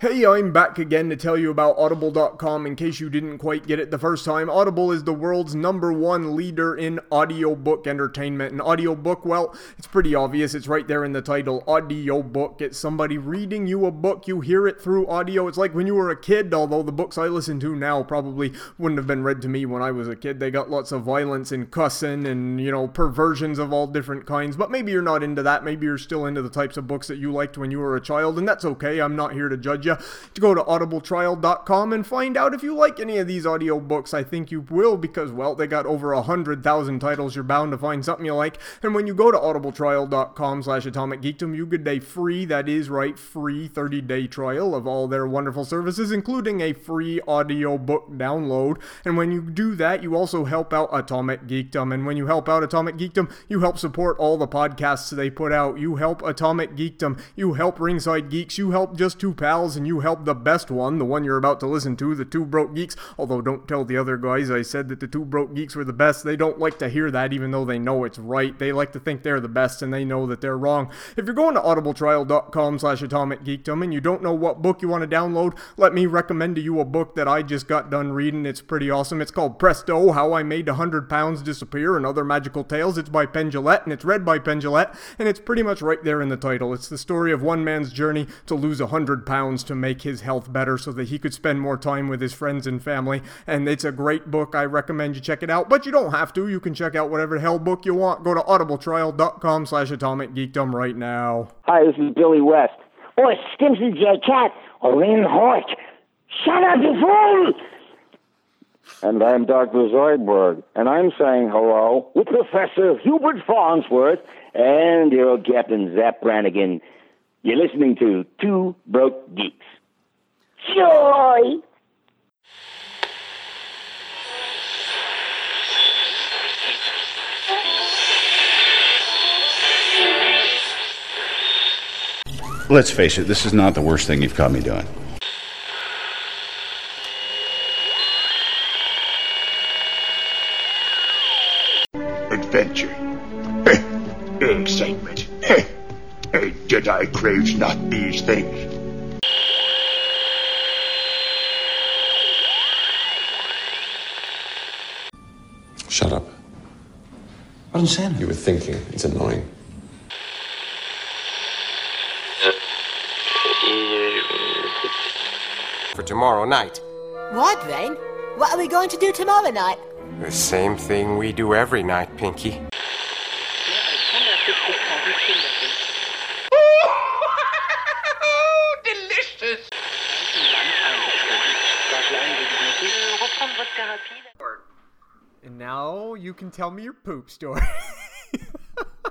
Hey, I'm back again to tell you about Audible.com in case you didn't quite get it the first time. Audible is the world's number one leader in audiobook entertainment. An audiobook, well, it's pretty obvious. It's right there in the title audiobook. It's somebody reading you a book. You hear it through audio. It's like when you were a kid, although the books I listen to now probably wouldn't have been read to me when I was a kid. They got lots of violence and cussing and, you know, perversions of all different kinds. But maybe you're not into that. Maybe you're still into the types of books that you liked when you were a child, and that's okay. I'm not here to judge you to go to audibletrial.com and find out if you like any of these audiobooks. I think you will because, well, they got over a hundred thousand titles. You're bound to find something you like. And when you go to audibletrial.com slash atomic geekdom, you get a free, that is right, free 30 day trial of all their wonderful services, including a free audiobook download. And when you do that, you also help out Atomic Geekdom. And when you help out Atomic Geekdom, you help support all the podcasts they put out. You help Atomic Geekdom. You help Ringside Geeks. You help Just Two Pals. And you help the best one, the one you're about to listen to, the Two Broke Geeks. Although, don't tell the other guys I said that the Two Broke Geeks were the best. They don't like to hear that, even though they know it's right. They like to think they're the best, and they know that they're wrong. If you're going to audibletrial.com slash atomic geekdom and you don't know what book you want to download, let me recommend to you a book that I just got done reading. It's pretty awesome. It's called Presto, How I Made 100 Pounds Disappear and Other Magical Tales. It's by Penn Jillette, and it's read by Penn Jillette, and it's pretty much right there in the title. It's the story of one man's journey to lose 100 pounds to make his health better so that he could spend more time with his friends and family. And it's a great book. I recommend you check it out, but you don't have to. You can check out whatever hell book you want. Go to audibletrial.com slash atomic geekdom right now. Hi, this is Billy West. Or Stimpson J. Cat. Or Ren Höek. Shut up, you fool! And I'm Dr. Zoidberg, and I'm saying hello With Professor Hubert Farnsworth and your Captain Zapp Brannigan. You're listening to Two Broke Geeks. Joy! Let's face it, this is not the worst thing you've caught me doing. adventure. Excitement. Eh, eh, Jedi craves not these things. Shut up. I didn't say. You were thinking. It's annoying. for tomorrow night. What, Brain? What are we going to do tomorrow night? The same thing we do every night, Pinky. Delicious. And now you can tell me your poop story.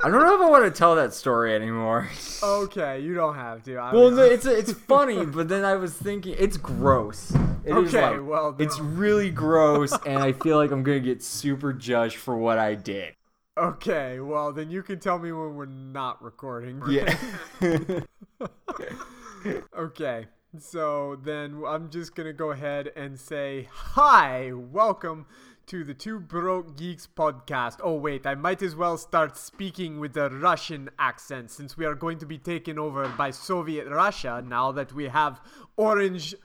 I don't know if I want to tell that story anymore. okay, you don't have to. I well, no, it's it's funny, but then I was thinking it's gross. It is, Okay, like- well, it's really gross, and I feel like I'm gonna get super judged for what I did. Okay, well then you can tell me when we're not recording. Yeah. okay, so then I'm just gonna go ahead and say hi, welcome to the Two Broke Geeks podcast. Oh wait, I might as well start speaking with a Russian accent since we are going to be taken over by Soviet Russia now that we have orange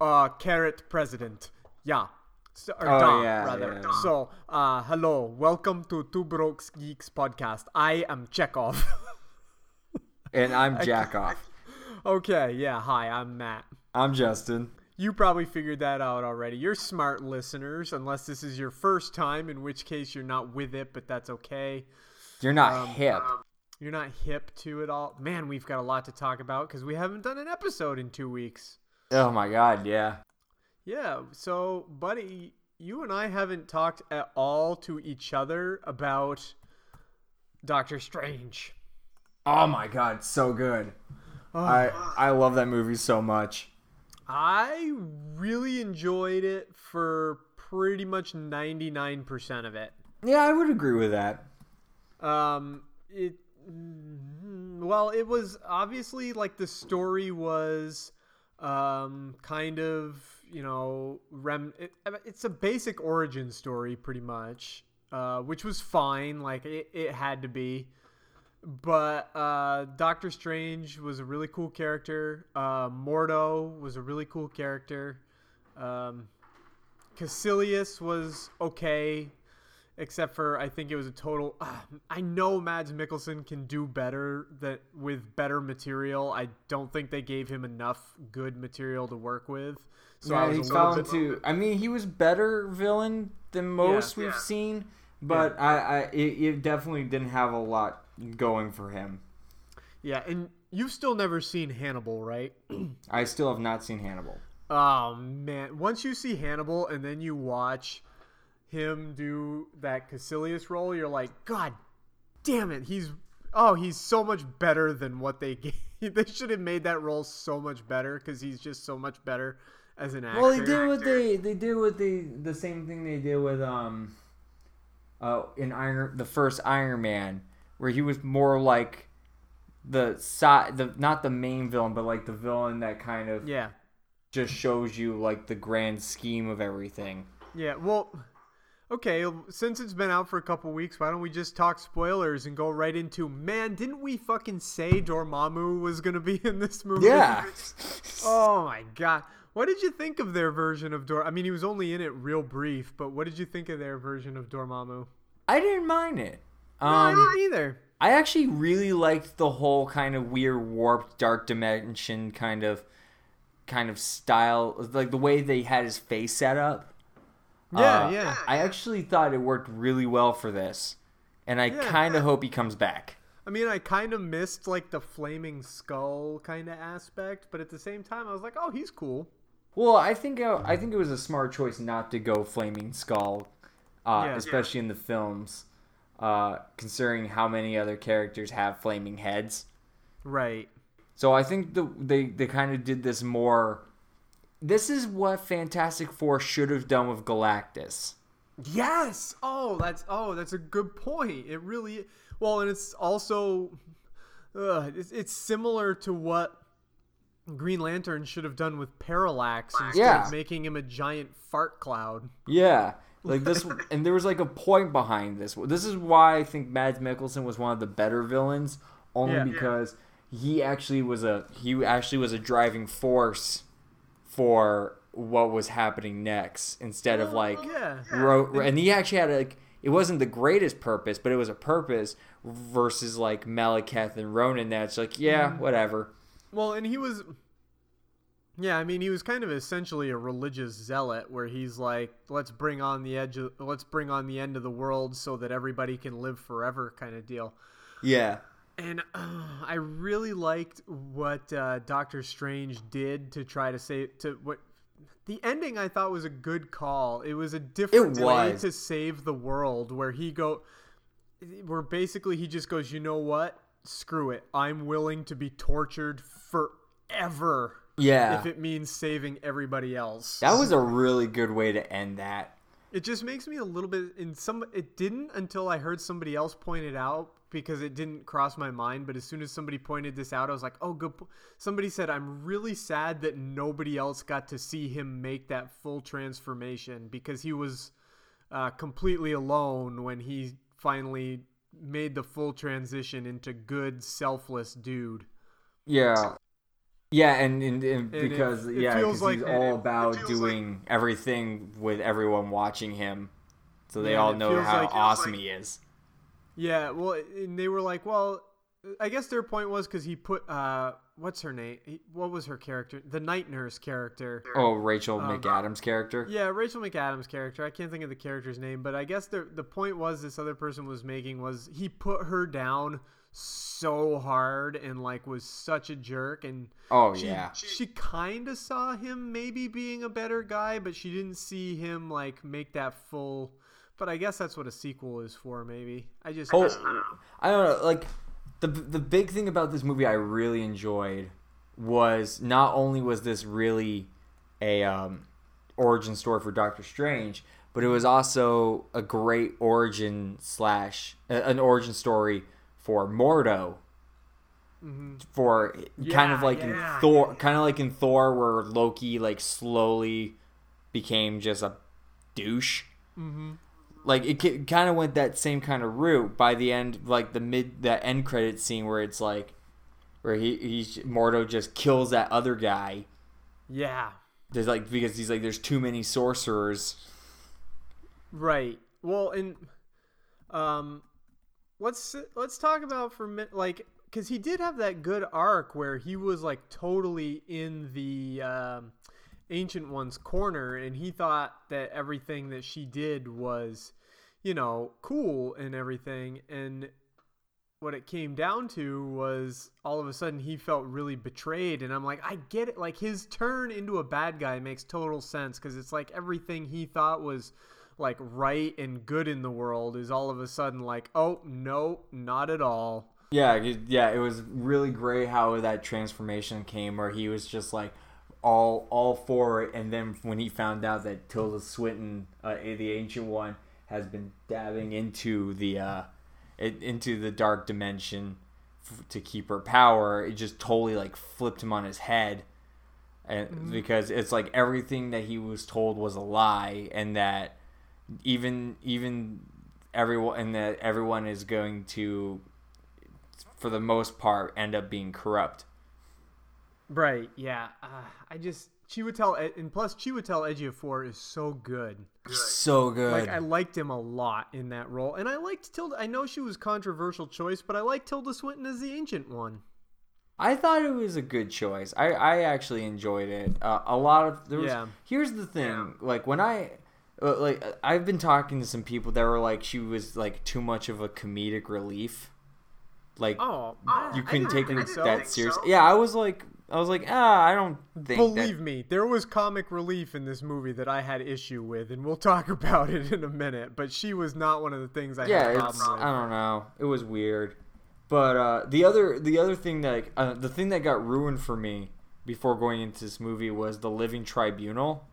uh, carrot president. Yeah. So, or Oh, da, yeah, rather. yeah. So, uh, hello, welcome to Two Broke Geeks podcast. I am Chekhov. And I'm Jack off. okay, yeah, hi, I'm Matt. I'm Justin. You probably figured that out already. You're smart listeners, unless this is your first time, in which case you're not with it, but that's okay. You're not Um, hip. You're not hip to it all. Man, we've got a lot to talk about because we haven't done an episode in two weeks. Oh my god, yeah. Yeah, so, buddy, you and I haven't talked at all to each other about Doctor Strange. Oh my god, so good. I I love that movie so much. I really enjoyed it for pretty much 99% of it. Yeah, I would agree with that. Um, it well, it was obviously like the story was um kind of you know rem. It, it's a basic origin story, pretty much, uh, which was fine. Like it, it had to be, but uh, Doctor Strange was a really cool character. Uh, Mordo was a really cool character. Um, Kaecilius was okay, except for I think it was a total. Uh, I know Mads Mikkelsen can do better that with better material. I don't think they gave him enough good material to work with. So I yeah, was he a fell into. I mean, he was better villain than most we've yeah. seen, but I, I it, it definitely didn't have a lot going for him. Yeah, and you've still never seen Hannibal, right? I still have not seen Hannibal. Oh man! Once you see Hannibal and then you watch him do that Kaecilius role, you're like, God damn it! He's oh, he's so much better than what they gave. They should have made that role so much better because he's just so much better as an actor. Well, they did what they they did with they the same thing they did with um uh in Iron the first Iron Man where he was more like the side the not the main villain but like the villain that kind of Yeah, just shows you like the grand scheme of everything. yeah. Well, okay. Since it's been out for a couple weeks, why don't we just talk spoilers and go right into? Man, didn't we fucking say Dormammu was gonna be in this movie? Yeah. Oh my god. What did you think of their version of Dor? I mean, he was only in it real brief, but what did you think of their version of Dormammu? I didn't mind it. No, I Um, didn't either. I actually really liked the whole kind of weird warped dark dimension kind of kind of style like the way they had his face set up. Yeah, Uh, yeah. I actually thought it worked really well for this. And I Yeah. kind of hope he comes back. I mean, I kind of missed like the flaming skull kind of aspect, but at the same time, I was like, oh, he's cool. Well, I think uh, I think it was a smart choice not to go flaming skull, uh, Yeah. especially in the films, uh, considering how many other characters have flaming heads. Right. So I think the they they kind of did this more. This is what Fantastic Four should have done with Galactus. Yes. Oh, that's oh, that's a good point. It really well, and it's also uh, it's, it's similar to what Green Lantern should have done with Parallax instead Yeah. of making him a giant fart cloud. Yeah, like this, and there was like a point behind this. This is why I think Mads Mikkelsen was one of the better villains, only Yeah. because he actually was a he actually was a driving force for what was happening next instead of like Yeah. ro- and he actually had like it wasn't the greatest purpose, but it was a purpose versus like Malekith and Ronan. That's like yeah, mm-hmm. whatever. Well, and he was Yeah, I mean, he was kind of essentially a religious zealot where he's like, let's bring on the edge of let's bring on the end of the world so that everybody can live forever kind of deal. Yeah. And uh, I really liked what uh, Doctor Strange did to try to say to what the ending I thought was a good call. It was a different way to save the world where he go where basically he just goes, "You know what? Screw it. I'm willing to be tortured forever." Yeah. If it means saving everybody else. That was a really good way to end that. It just makes me a little bit in some it didn't until I heard somebody else point it out because it didn't cross my mind, but as soon as somebody pointed this out, I was like, "Oh, good." po-" Somebody said, "I'm really sad that nobody else got to see him make that full transformation because he was uh, completely alone when he finally made the full transition into good, selfless dude." Yeah. Yeah, and, and, and because it yeah, feels because like- he's it- all about doing everything with everyone watching him, so they Yeah, all know how like- awesome he is. Yeah, well, and they were like, well, I guess their point was because he put, uh, what's her name? What was her character? The night nurse character. Oh, Rachel Um, McAdams' character. Yeah, Rachel McAdams' character. I can't think of the character's name, but I guess the the point was this other person was making was he put her down so hard and like was such a jerk and Oh, she, yeah. she kind of saw him maybe being a better guy but she didn't see him like make that full but i guess that's what a sequel is for maybe i just Oh, I don't know. Like the the big thing about this movie I really enjoyed was not only was this really a um, origin story for Doctor Strange, but it was also a great origin slash uh, an origin story for Mordo. For kind of like yeah. in Thor, kind of like in Thor, where Loki like slowly became just a douche. like it kind of went that same kind of route by the end, like the mid that end credit scene where it's like where he he Mordo just kills that other guy. Yeah. There's like because he's like there's too many sorcerers. Right. Well, and um, let's let's talk about for minute, like because he did have that good arc where he was like totally in the um, ancient one's corner, and he thought that everything that she did was, you know, cool and everything, and what it came down to was all of a sudden he felt really betrayed and i'm like i get it like his turn into a bad guy makes total sense because it's like everything he thought was like right and good in the world is all of a sudden like oh no not at all Yeah, yeah, it was really great how that transformation came where he was just like all all for it and then when he found out that Tilda Swinton, uh, the ancient one, has been dabbing into the uh it, into the dark dimension f- to keep her power, it just totally like flipped him on his head. And Mhm. because it's like everything that he was told was a lie and that even even everyone and that everyone is going to for the most part end up being corrupt. right yeah uh, i just chiwetel and plus chiwetel ejiofor is so good So good. Like I liked him a lot in that role, and I liked Tilda. I know she was controversial choice, but I liked Tilda Swinton as the ancient one. I thought it was a good choice. I, I actually enjoyed it. Uh, a lot of there was. Yeah. Here's the thing. Like when I, like I've been talking to some people that were like she was like too much of a comedic relief. Like Oh, you couldn't take think it so. that serious. Yeah, I was like, I was like, ah, I don't think. Believe that, me, there was comic relief in this movie that I had issue with, and we'll talk about it in a minute. But she was not one of the things I yeah, had a it's problem with. I don't know. It was weird. But uh, the other the other thing that uh, the thing that got ruined for me before going into this movie was the Living Tribunal.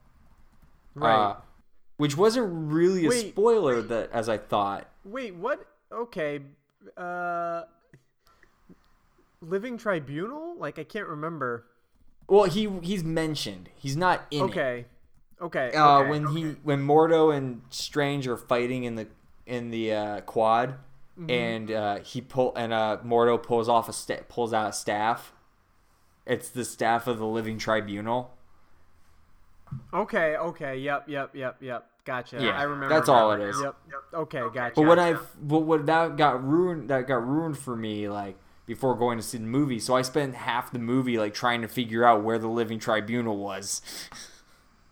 Right. Uh, which wasn't really a Wait, spoiler that as I thought. Wait, what? Okay, uh, Living Tribunal? Like I can't remember. Well, he he's mentioned. He's not in it. Okay, okay. Uh, okay. when he when Mordo and Strange are fighting in the in the uh, quad, Mhm. and uh, he pull and uh, Mordo pulls off a sta- pulls out a staff. It's the staff of the Living Tribunal. Okay, okay, yep, yep, yep, yep. Gotcha. Yeah, I remember. that's all it is. Yep. yep. Okay, gotcha. But when I but what that got ruined that got ruined for me like before going to see the movie. So I spent half the movie like trying to figure out where the Living Tribunal was.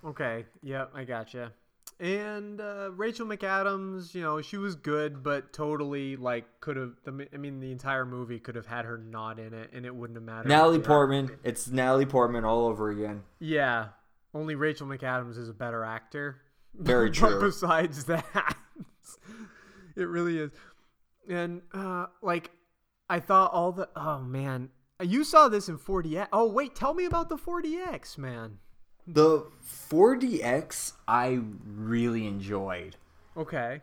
Okay, yep, I gotcha. And uh, Rachel McAdams, you know, she was good, but totally like could have. I mean, the entire movie could have had her not in it, and it wouldn't have mattered. Natalie Portman. It's Natalie Portman all over again. Yeah, only Rachel McAdams is a better actor. Very but true. besides that, it really is. And uh, like, I thought all the. Oh man, you saw this in 4DX. Oh wait, tell me about the 4DX, man. The 4DX I really enjoyed. Okay.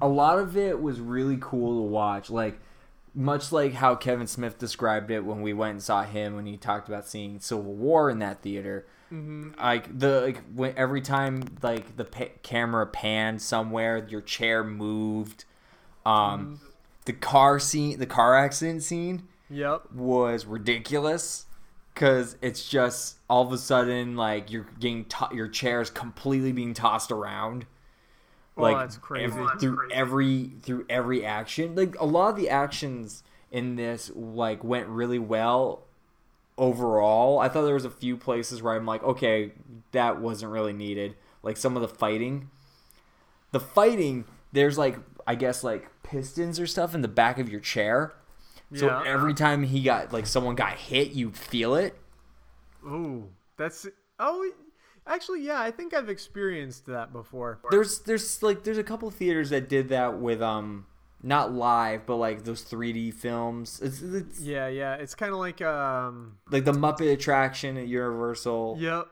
A lot of it was really cool to watch. Like much like how Kevin Smith described it when we went and saw him when he talked about seeing Civil War in that theater. Mhm. Like the like when every time like the pa- camera panned somewhere, your chair moved. Um, the car scene, the car accident scene, Yep. was ridiculous because it's just all of a sudden like you're getting to- your chair's completely being tossed around Oh, like that's crazy. every- Oh, through crazy. every through every action like a lot of the actions in this like went really well overall i thought there was a few places where i'm like okay that wasn't really needed like some of the fighting the fighting there's like i guess like pistons or stuff in the back of your chair so Yeah. every time he got like someone got hit you feel it Ooh, that's oh, actually, yeah, I think I've experienced that before. there's there's like there's a couple theaters that did that with um not live but like those 3d films it's, it's Yeah, yeah, it's kind of like um. like the muppet attraction at universal Yep.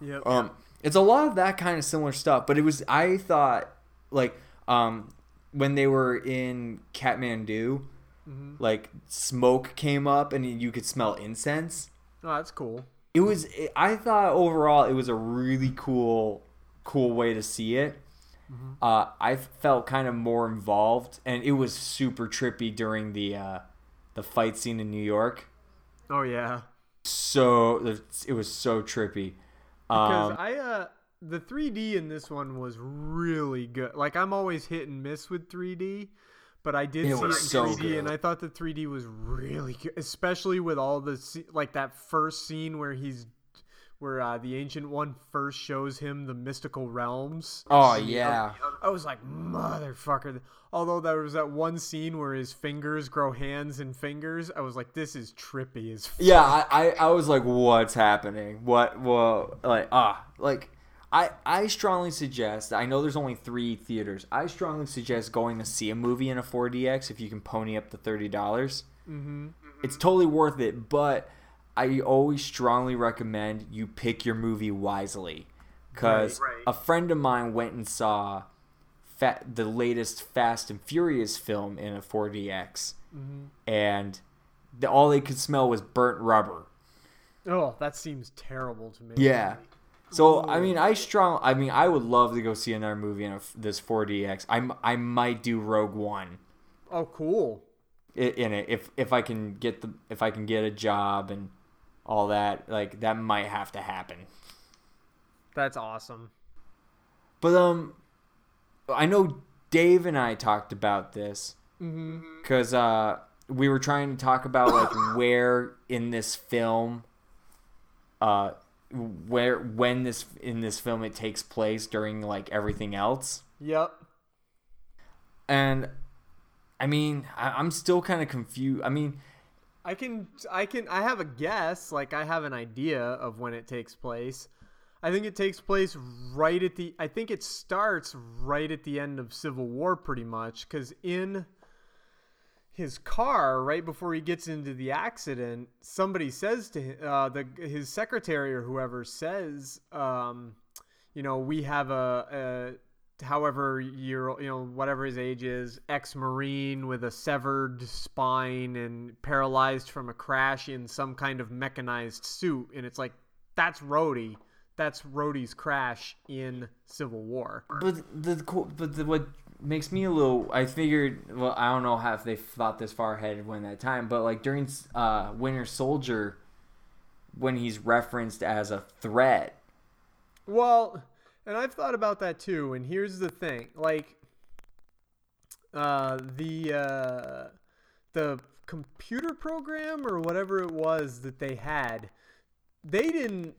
Yep. um it's a lot of that kind of similar stuff but it was i thought like um when they were in kathmandu Mhm. like smoke came up and you could smell incense Oh, that's cool. it was i thought overall it was a really cool cool way to see it uh, I felt kind of more involved, and it was super trippy during the uh, the fight scene in New York. Oh yeah. So it was so trippy. Because Um, I uh the 3D in this one was really good. Like I'm always hit and miss with 3D, but I did see it in so 3D and. I thought the 3D was really good, especially with all the like that first scene where he's where uh, the ancient one first shows him the mystical realms. Oh, yeah. I was like, motherfucker. Although there was that one scene where his fingers grow hands and fingers, I was like, this is trippy as fuck. yeah, I, I, I was like, what's happening? What, what, like, ah, like, I, I strongly suggest, I know there's only three theaters. I strongly suggest going to see a movie in a 4DX if you can pony up the 30. dollars Mm-hmm. It's totally worth it, but I always strongly recommend you pick your movie wisely. Because Right, right. a friend of mine went and saw fa- the latest Fast and Furious film in a 4DX, Mhm. and the, all they could smell was burnt rubber. Oh, that seems terrible to me. Yeah. So I mean, I strong. I mean, I would love to go see another movie in a, this 4DX. I I might do Rogue One Oh, cool. i- in it if if I can get the if I can get a job and all that. Like that might have to happen. That's awesome. But um, I know Dave and I talked about this because uh, we were trying to talk about like where in this film, uh, where when this in this film it takes place during like everything else. Yep. And I mean, I, I'm still kind of confused. I mean, I can I can I have a guess, like I have an idea of when it takes place. I think it takes place right at the I think it starts right at the end of Civil War pretty much cuz in his car right before he gets into the accident, somebody says to him, uh, the his secretary or whoever says, um, you know, we have a, a however year you know whatever his age is, ex-marine with a severed spine and paralyzed from a crash in some kind of mechanized suit, and it's like that's Rhodey. That's Rhodey's crash in Civil War. but the but the, what makes me a little, I figured, well, I don't know how if they thought this far ahead when that time, but like during uh, Winter Soldier, when he's referenced as a threat, Well, and I've thought about that too. And here's the thing: like, uh, the uh, the computer program or whatever it was that they had, they didn't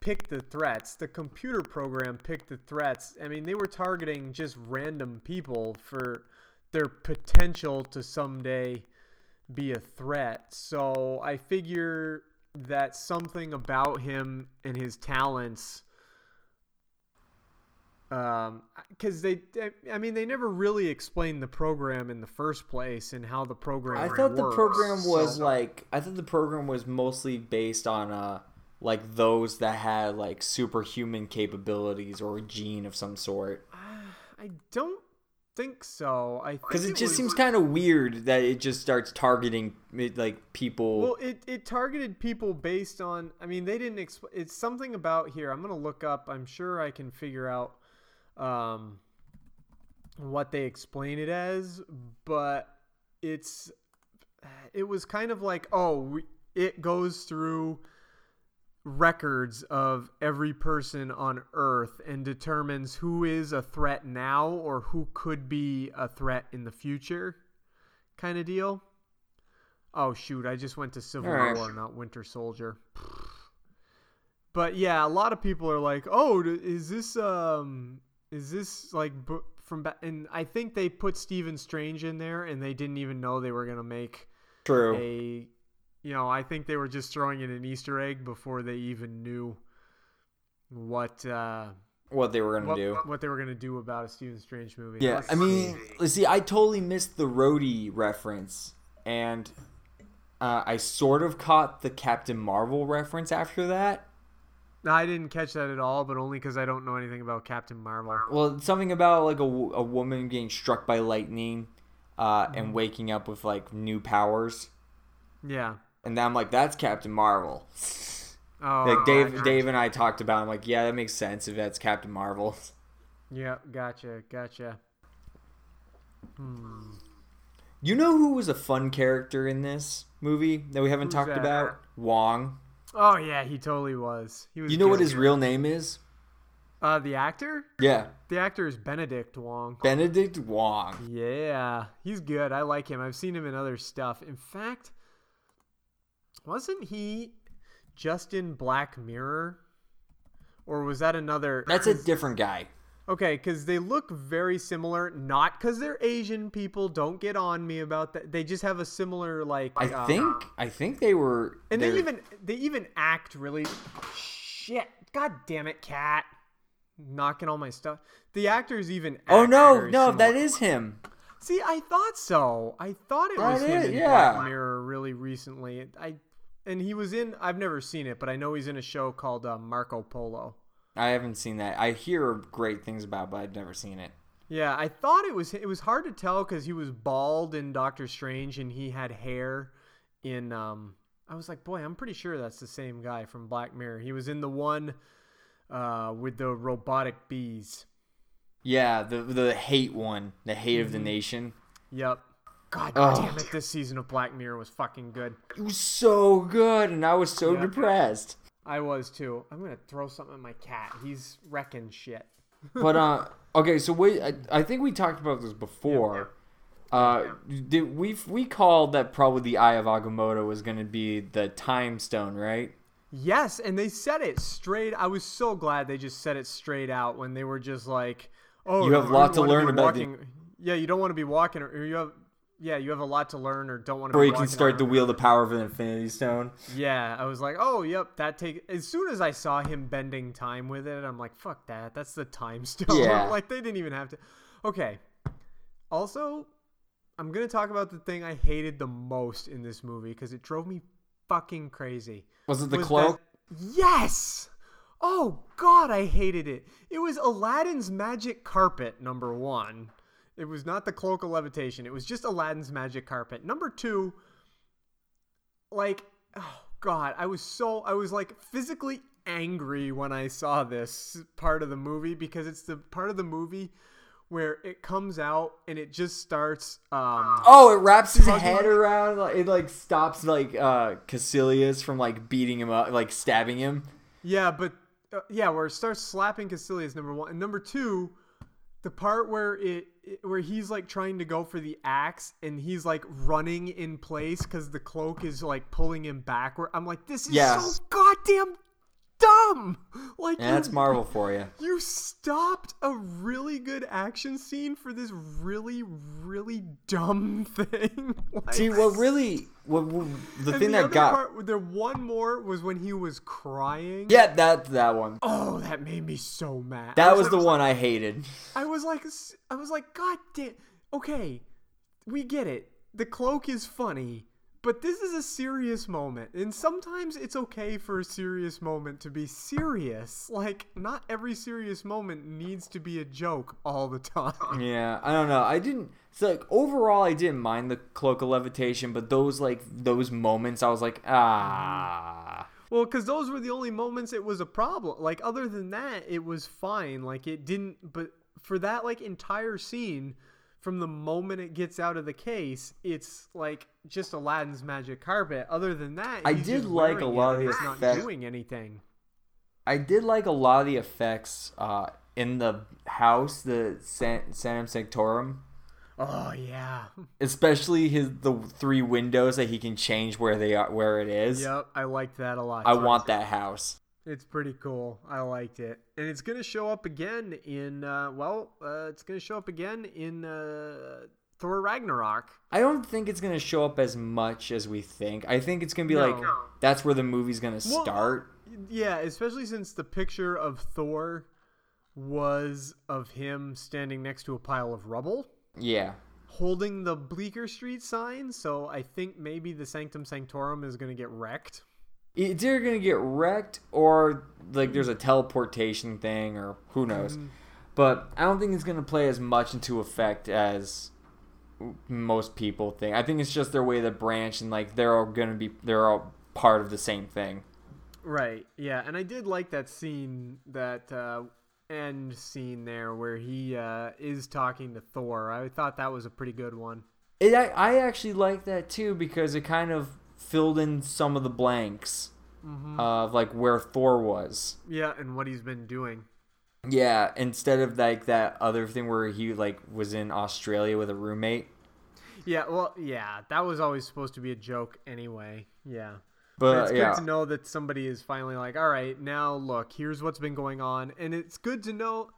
pick the threats. The computer program picked the threats. I mean, they were targeting just random people for their potential to someday be a threat. So I figure that something about him and his talents um because they i mean they never really explained the program in the first place and how the program I thought the program was so- like I thought the program was mostly based on uh like those that had like superhuman capabilities or a gene of some sort. i don't think so i Because think it just was- seems kind of weird that it just starts targeting like people. well it, it targeted people based on i mean they didn't exp- it's something about here i'm gonna look up i'm sure i can figure out um what they explain it as but it's it was kind of like oh we, it goes through records of every person on earth and determines who is a threat now or who could be a threat in the future kind of deal oh shoot i just went to civil right. war not winter soldier but yeah a lot of people are like oh is this um is this like from ba-? and i think they put stephen strange in there and they didn't even know they were gonna make True. a you know i think they were just throwing in an easter egg before they even knew what uh what they were gonna what, do. what they were gonna do about a stephen strange movie Yeah, I mean, see. let's see. I totally missed the Rhodey reference, and uh, I sort of caught the Captain Marvel reference after that. I didn't catch that at all but only because i don't know anything about captain marvel Well, it's something about like a, a woman getting struck by lightning, uh, Mm-hmm. and waking up with like new powers, yeah and then I'm like, that's Captain Marvel. oh like Dave. Dave and I talked about. it. I'm like, yeah, that makes sense if that's Captain Marvel. Yeah, gotcha, gotcha. Hmm. You know who was a fun character in this movie that we haven't Who's talked that? about? Wong. Oh yeah, he totally was. He was. You know what his real name is? Uh, the actor? Yeah, The actor is Benedict Wong. Benedict Wong. Yeah, he's good. I like him. I've seen him in other stuff. In fact, wasn't he just in Black Mirror? Or was that another? That's a different guy. Okay, because they look very similar. Not because they're Asian people. Don't get on me about that. They just have a similar like. I um, think I think they were. And they they're- even they even act really. Shit! God damn it, cat! Knocking all my stuff. The actors even. Oh no, no, similar. that is him. See, I thought so. I thought it That was him is- in yeah. Black Mirror really recently. I and he was in. I've never seen it, but I know he's in a show called uh, Marco Polo. I haven't seen that. I hear great things about, but I've never seen it. Yeah, I thought it was. It was hard to tell because he was bald in Doctor Strange and he had hair in. Um, I was like, boy, I'm pretty sure that's the same guy from Black Mirror. He was in the one uh, with the robotic bees. Yeah, the the hate one, the hate Mm-hmm. of the nation. Yep. God Ugh. damn it! This season of Black Mirror was fucking good. It was so good, and I was so Yeah. depressed. I was too. I'm gonna throw something at my cat. He's wrecking shit. But uh, okay, so we I, I think we talked about this before. Uh, did we we called that probably the Eye of Agamotto was going to be the time stone, right? Yes, and they said it straight. I was so glad they just said it straight out when they were just like, "Oh, You have a lot to learn about the- walking. Yeah, you don't want to be walking, or you have, yeah, you have a lot to learn, or don't want to. Or you can start to wield the power of an Infinity Stone. Yeah, I was like, oh, yep, that take. As soon as I saw him bending time with it, I'm like, fuck that. That's the time stone. Yeah. like they didn't even have to. Okay. Also, I'm gonna talk about the thing I hated the most in this movie because it drove me fucking crazy. Was it the was cloak? that- yes. Oh God, I hated it. It was Aladdin's magic carpet. Number one, it was not the cloak of levitation. It was just Aladdin's magic carpet. Number two, like, oh God, I was so I was like physically angry when I saw this part of the movie because it's the part of the movie where it comes out and it just starts. Um, Oh, it wraps his Tugging- head around. like, It like stops like uh Kaecilius from like beating him up, like stabbing him. Yeah, but uh, yeah, where it starts slapping Kaecilius number one, and number two, the part where it- where he's like trying to go for the axe and he's like running in place because the cloak is like pulling him backward. I'm like, this is Yeah. so goddamn dumb. Like Yeah, that's Marvel for you. You stopped a really good action scene for this really, really dumb thing. Like- See, what really, what, what- the and thing the that got, part, there one more was when he was crying. yeah, that that one. Oh, that made me so mad. That was like- the one I hated. I was like, I was like, God damn. Okay, we get it. The cloak is funny, but this is a serious moment, and sometimes it's okay for a serious moment to be serious. Like, not every serious moment needs to be a joke all the time. Yeah, I don't know. I didn't. So like overall, I didn't mind the cloak of levitation, but those like those moments, I was like, ah. Well, because those were the only moments it was a problem. Like, other than that, it was fine. Like, it didn't. But for that, like, entire scene, from the moment it gets out of the case, it's like just Aladdin's magic carpet. Other than that, I did like a lot of the it's not doing anything. I did like a lot of the effects uh, in the house, the San- Sanctum Sanctorum, Oh yeah. especially his the three windows that he can change where they are, where it is. Yep, I liked that a lot. I want that house. It's pretty cool. I liked it, and it's gonna show up again in. Uh, well, uh, it's gonna show up again in uh, Thor Ragnarok. I don't think it's gonna show up as much as we think. I think it's gonna be No. like that's where the movie's gonna Well, start. Yeah, especially since the picture of Thor was of him standing next to a pile of rubble, Yeah. holding the Bleecker Street sign. So I think maybe the Sanctum Sanctorum is going to get wrecked. It's either gonna get wrecked or like there's a teleportation thing or who knows. Mm-hmm. But I don't think it's gonna play as much into effect as most people think. I think it's just their way to branch and like they're all gonna be they're all part of the same thing. Right. Yeah, and I did like that scene that uh, end scene there where he uh, is talking to Thor. I thought that was a pretty good one. It, I, I actually like that too because it kind of filled in some of the blanks Mhm. of like where Thor was. Yeah, and what he's been doing. Yeah, instead of like that other thing where he like was in Australia with a roommate. Yeah, well, yeah, that was always supposed to be a joke anyway. Yeah. But, it's yeah. good to know that somebody is finally like, all right, now look, here's what's been going on, and it's good to know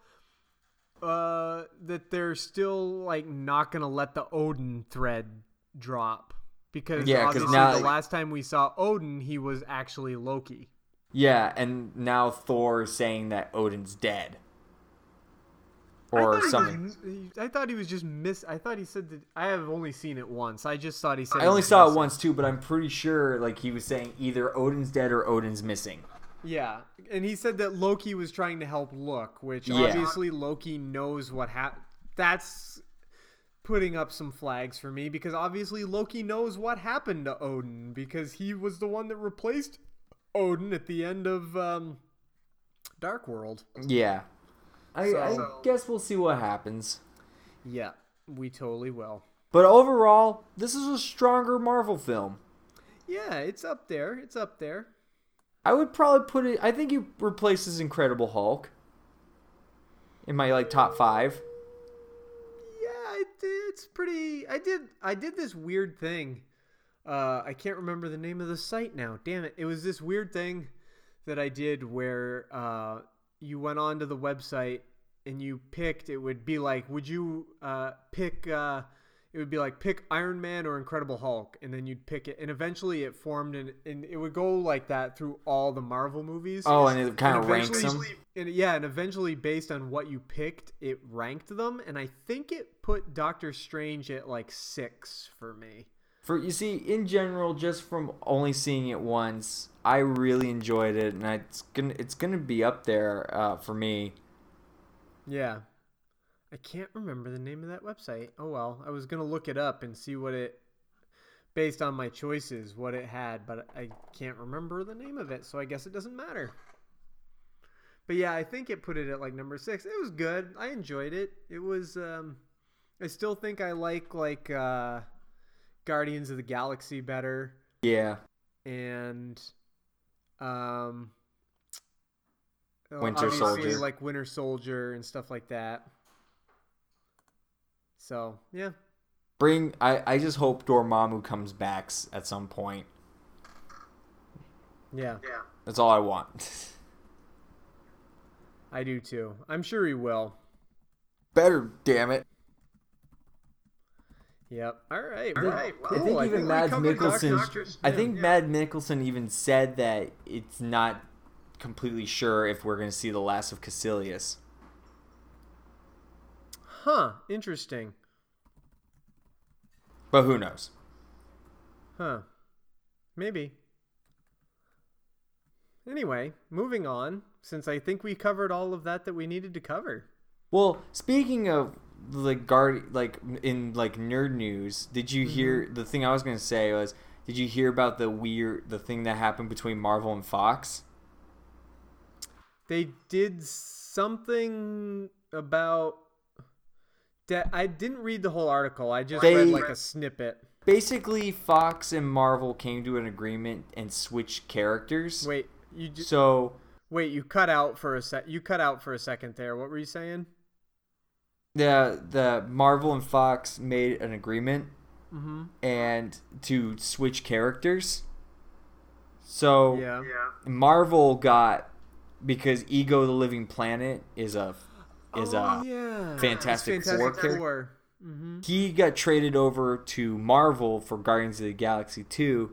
uh, that they're still like not gonna let the Odin thread drop because Yeah, obviously now- the last time we saw Odin, he was actually Loki. Yeah, and now Thor is saying that Odin's dead. Or I something. was, I thought he was just miss. I thought he said that. I have only seen it once. I just thought he said. I he only saw it once too, but I'm pretty sure like he was saying either Odin's dead or Odin's missing. Yeah, and he said that Loki was trying to help Look, which Yeah. obviously Loki knows what happened. That's putting up some flags for me because obviously Loki knows what happened to Odin because he was the one that replaced Odin at the end of um, Dark World. Yeah. I, I So- guess we'll see what happens. Yeah, we totally will. But overall, this is a stronger Marvel film. Yeah, it's up there. It's up there. I would probably put it. I think he replaces Incredible Hulk in my like top five. It's pretty. I did. I did this weird thing. Uh, I can't remember the name of the site now. Damn it! It was this weird thing that I did where uh, you went onto the website and you picked. It would be like, would you uh, pick? It would be like pick Iron Man or Incredible Hulk, and then you'd pick it, and eventually it formed, and, and it would go like that through all the Marvel movies. Oh, and it kinda ranks eventually- them? and yeah, and eventually based on what you picked, it ranked them, and I think it put Doctor Strange at like six for me. For you see, in general, just from only seeing it once, I really enjoyed it, and it's gonna it's gonna be up there uh, for me. Yeah, I can't remember the name of that website. Oh well, I was gonna look it up and see what it, based on my choices, what it had, but I can't remember the name of it, so I guess it doesn't matter. But yeah, I think it put it at like number six. It was good. I enjoyed it. It was. um I still think I like like uh Guardians of the Galaxy better. Yeah, and um Winter obviously, Soldier. like Winter Soldier and stuff like that. So yeah, bring. I I just hope Dormammu comes back at some point. yeah, yeah, That's all I want. I do too. I'm sure he will. Better, damn it. Yep. All right. I Well, think, cool. I think even we Mads covered Doctor- Mikkelsen. I Smith. think Mads Mikkelsen even said that it's not completely sure if we're going to see the last of Kaecilius. Huh. Interesting. But who knows? Huh. Maybe. Anyway, moving on. Since I think we covered all of that that we needed to cover. Well, speaking of like guard, like in like nerd news, did you hear Mm-hmm. the thing I was going to say was? Did you hear about the weird the thing that happened between Marvel and Fox? They did something about. De- I didn't read the whole article. I just They- read like a snippet. Basically, Fox and Marvel came to an agreement and switched characters. Wait, you just, So wait. You cut out for a sec. You cut out for a second there. What were you saying? the the Marvel and Fox made an agreement Mhm. and to switch characters. So Yeah. Marvel got because Ego the Living Planet is a is oh, a yeah. Fantastic, It's Four character. Four. Mm-hmm. He got traded over to Marvel for Guardians of the Galaxy 2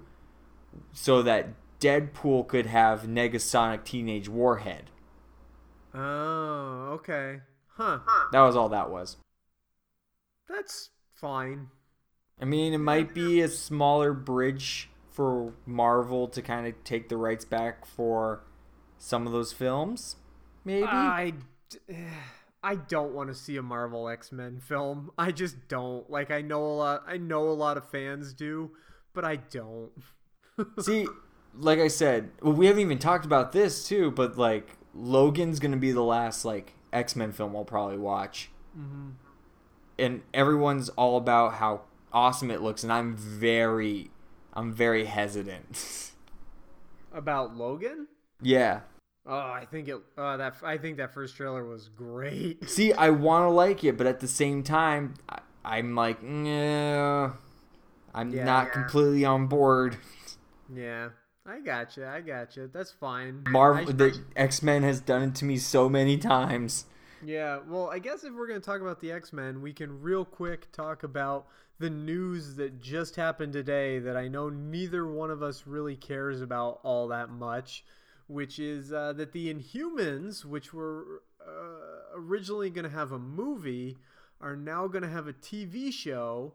so that Deadpool could have Negasonic Teenage Warhead. Oh, okay. Huh. That was all that was. That's fine. I mean, it might be a smaller bridge for Marvel to kind of take the rights back for some of those films. Maybe. I, I don't want to see a Marvel X Men film. I just don't. Like I know a lot. I know a lot of fans do, but I don't. See, like I said, well, we haven't even talked about this too, but like Logan's gonna be the last like X Men film I'll probably watch. Mm-hmm. And everyone's all about how awesome it looks, and I'm very, I'm very hesitant. About Logan? yeah. Oh, I think it. Uh, that I think that first trailer was great. See, I want to like it, but at the same time, I, I'm like, nah, I'm Yeah. not completely on board. yeah, I gotcha. I gotcha. That's fine. Marvel, I- the X Men has done it to me so many times. Yeah, well, I guess if we're going to talk about the X Men, we can real quick talk about the news that just happened today that I know neither one of us really cares about all that much, which is uh, that the Inhumans, which were uh, originally going to have a movie, are now going to have a TV show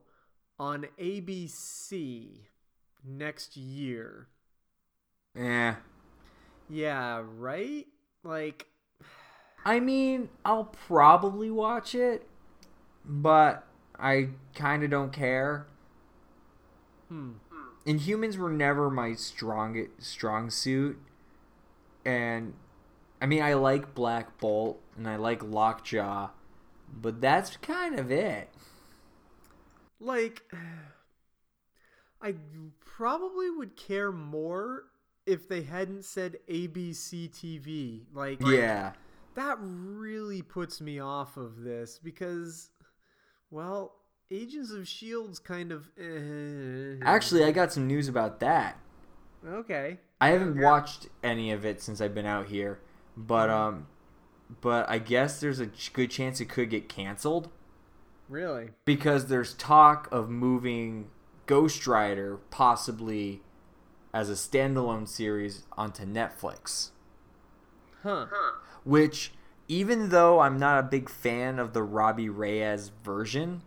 on ABC next year. Yeah. Yeah, right? Like, I mean, I'll probably watch it, but I kind of don't care. hmm. Inhumans were never my strong strong suit, and I mean, I like Black Bolt and I like Lockjaw, but that's kind of it. like I probably would care more if they hadn't said ABC TV. Like Yeah. that really puts me off of this because well, Agents of Shield's kind of eh. Actually, I got some news about that. Okay. I haven't watched any of it since I've been out here, but um, but I guess there's a good chance it could get canceled Really? because there's talk of moving Ghost Rider possibly as a standalone series onto Netflix. Huh. Which, even though I'm not a big fan of the Robbie Reyes version,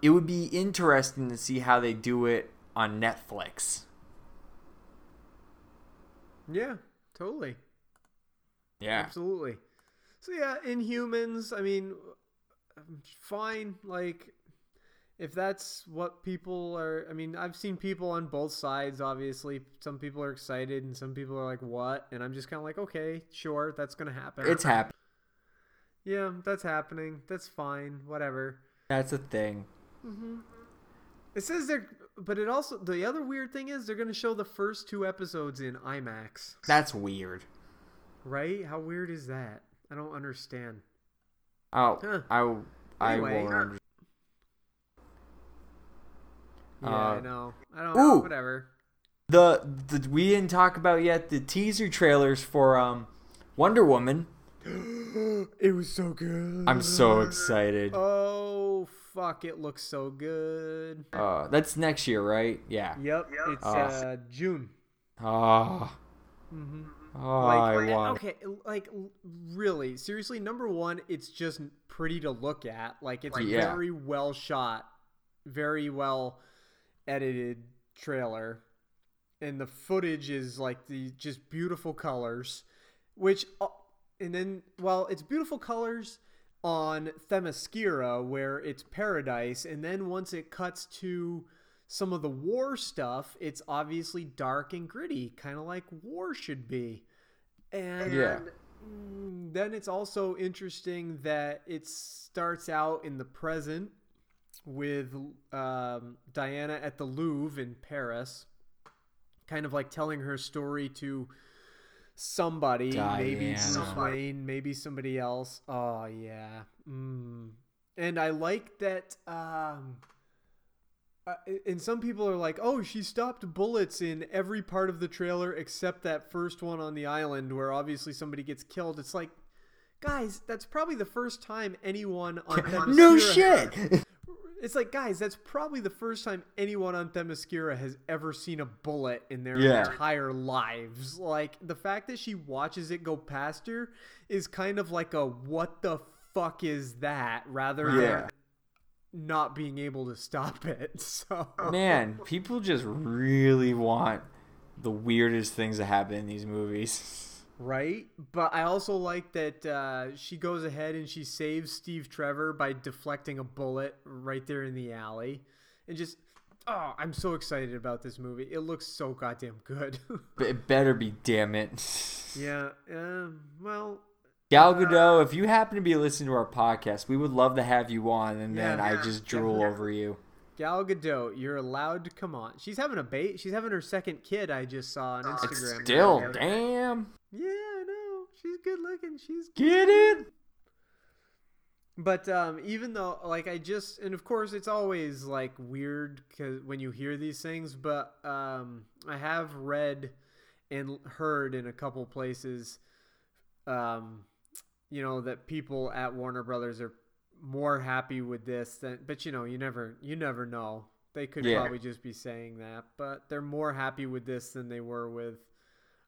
it would be interesting to see how they do it on Netflix. Yeah, totally. Yeah. Absolutely. So yeah, Inhumans. I mean, fine. Like, if that's what people are. I mean, I've seen people on both sides. Obviously, some people are excited, and some people are like, "What?" And I'm just kind of like, "Okay, sure, that's gonna happen." It's happening. Yeah, that's happening. That's fine. Whatever. That's a thing. Mm-hmm. It says they're, but it also the other weird thing is they're gonna show the first two episodes in IMAX. That's weird. Right? How weird is that? I don't understand. Oh, Huh. I, I Anyway. won't understand. Yeah, Uh, I know. I don't know. ooh. Whatever. The, the we didn't talk about yet the teaser trailers for um Wonder Woman. It was so good. I'm so excited. Oh fuck! It looks so good. Uh, that's next year, right? Yeah. Yep. It's Oh. uh, June. Oh. Mhm. Oh, Like, I want. okay, like really, seriously. Number one, it's just pretty to look at. Like it's a Yeah. very well shot, very well edited trailer, and the footage is like the just beautiful colors, which uh, and then well, it's beautiful colors on Themyscira where it's paradise, and then once it cuts to some of the war stuff, it's obviously dark and gritty, kind of like war should be. And Yeah. mm, then it's also interesting that it starts out in the present with um, Diana at the Louvre in Paris, kind of like telling her story to somebody, maybe Diana. Bruce Wayne, maybe somebody else. Oh yeah, mm. and I like that. Um, uh, and some people are like, "Oh, she stopped bullets in every part of the trailer except that first one on the island where obviously somebody gets killed." It's like, guys, that's probably the first time anyone on No shit. It's like, guys, that's probably the first time anyone on Themyscira has ever seen a bullet in their Yeah. entire lives. Like the fact that she watches it go past her is kind of like a "what the fuck is that?" rather Yeah. than not being able to stop it. So Man, people just really want the weirdest things to happen in these movies. right? But I also like that uh, she goes ahead and she saves Steve Trevor by deflecting a bullet right there in the alley, and just oh, I'm so excited about this movie. It looks so goddamn good. It better be, damn it. yeah. Um. Well. Gal Gadot, if you happen to be listening to our podcast, we would love to have you on, and then Yeah. I just drool over you. Gal Gadot, you're allowed to come on. She's having a bait. She's having her second kid. I just saw on Instagram. Still, Yeah. damn. Yeah, I know. She's good looking. She's Get it? But um, even though, like, I just, and of course, it's always like weird because when you hear these things. But um, I have read and heard in a couple places, um, you know, that people at Warner Brothers are more happy with this than. But you know, you never, you never know. They could Yeah. probably just be saying that, but they're more happy with this than they were with.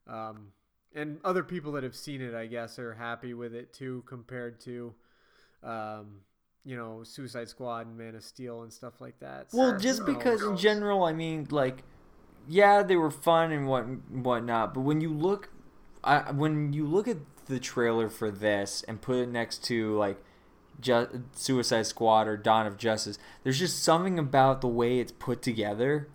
Um, and other people that have seen it, I guess, are happy with it too, compared to um, you know, Suicide Squad and Man of Steel and stuff like that. Well, just because in general, I mean, like, yeah, they were fun and what whatnot, but when you look, I when you look at the trailer for this and put it next to like, Ju- Suicide Squad or Dawn of Justice, there's just something about the way it's put together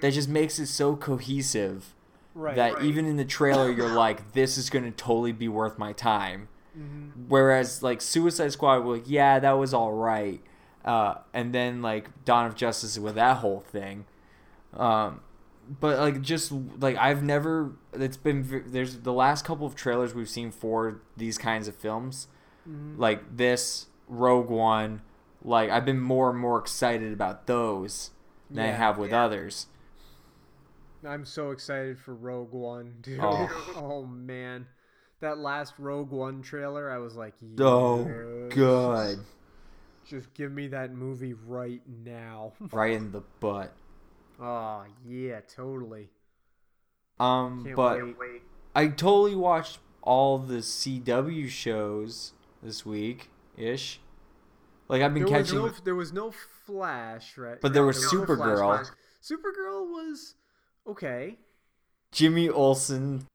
that just makes it so cohesive. Right, that right. even in the trailer, you're like, this is going to totally be worth my time. Mm-hmm. Whereas like Suicide Squad, we're like, yeah, that was all right, uh, and then like Dawn of Justice with that whole thing, um, but like just like I've never. It's been there's the last couple of trailers we've seen for these kinds of films, Mhm. like this Rogue One. Like I've been more and more excited about those than I have with yeah. others. I'm so excited for Rogue One, dude. Oh. Oh, man, that last Rogue One trailer, I was like, Oh, yes. good. Just give me that movie right now. Right in the butt. oh yeah, totally. Um, Can't but wait. I totally watched all the CW shows this week ish. Like I've been There was, catching. no, there was no Flash, right? But there No, was. Supergirl. Supergirl was okay. Jimmy Olsen.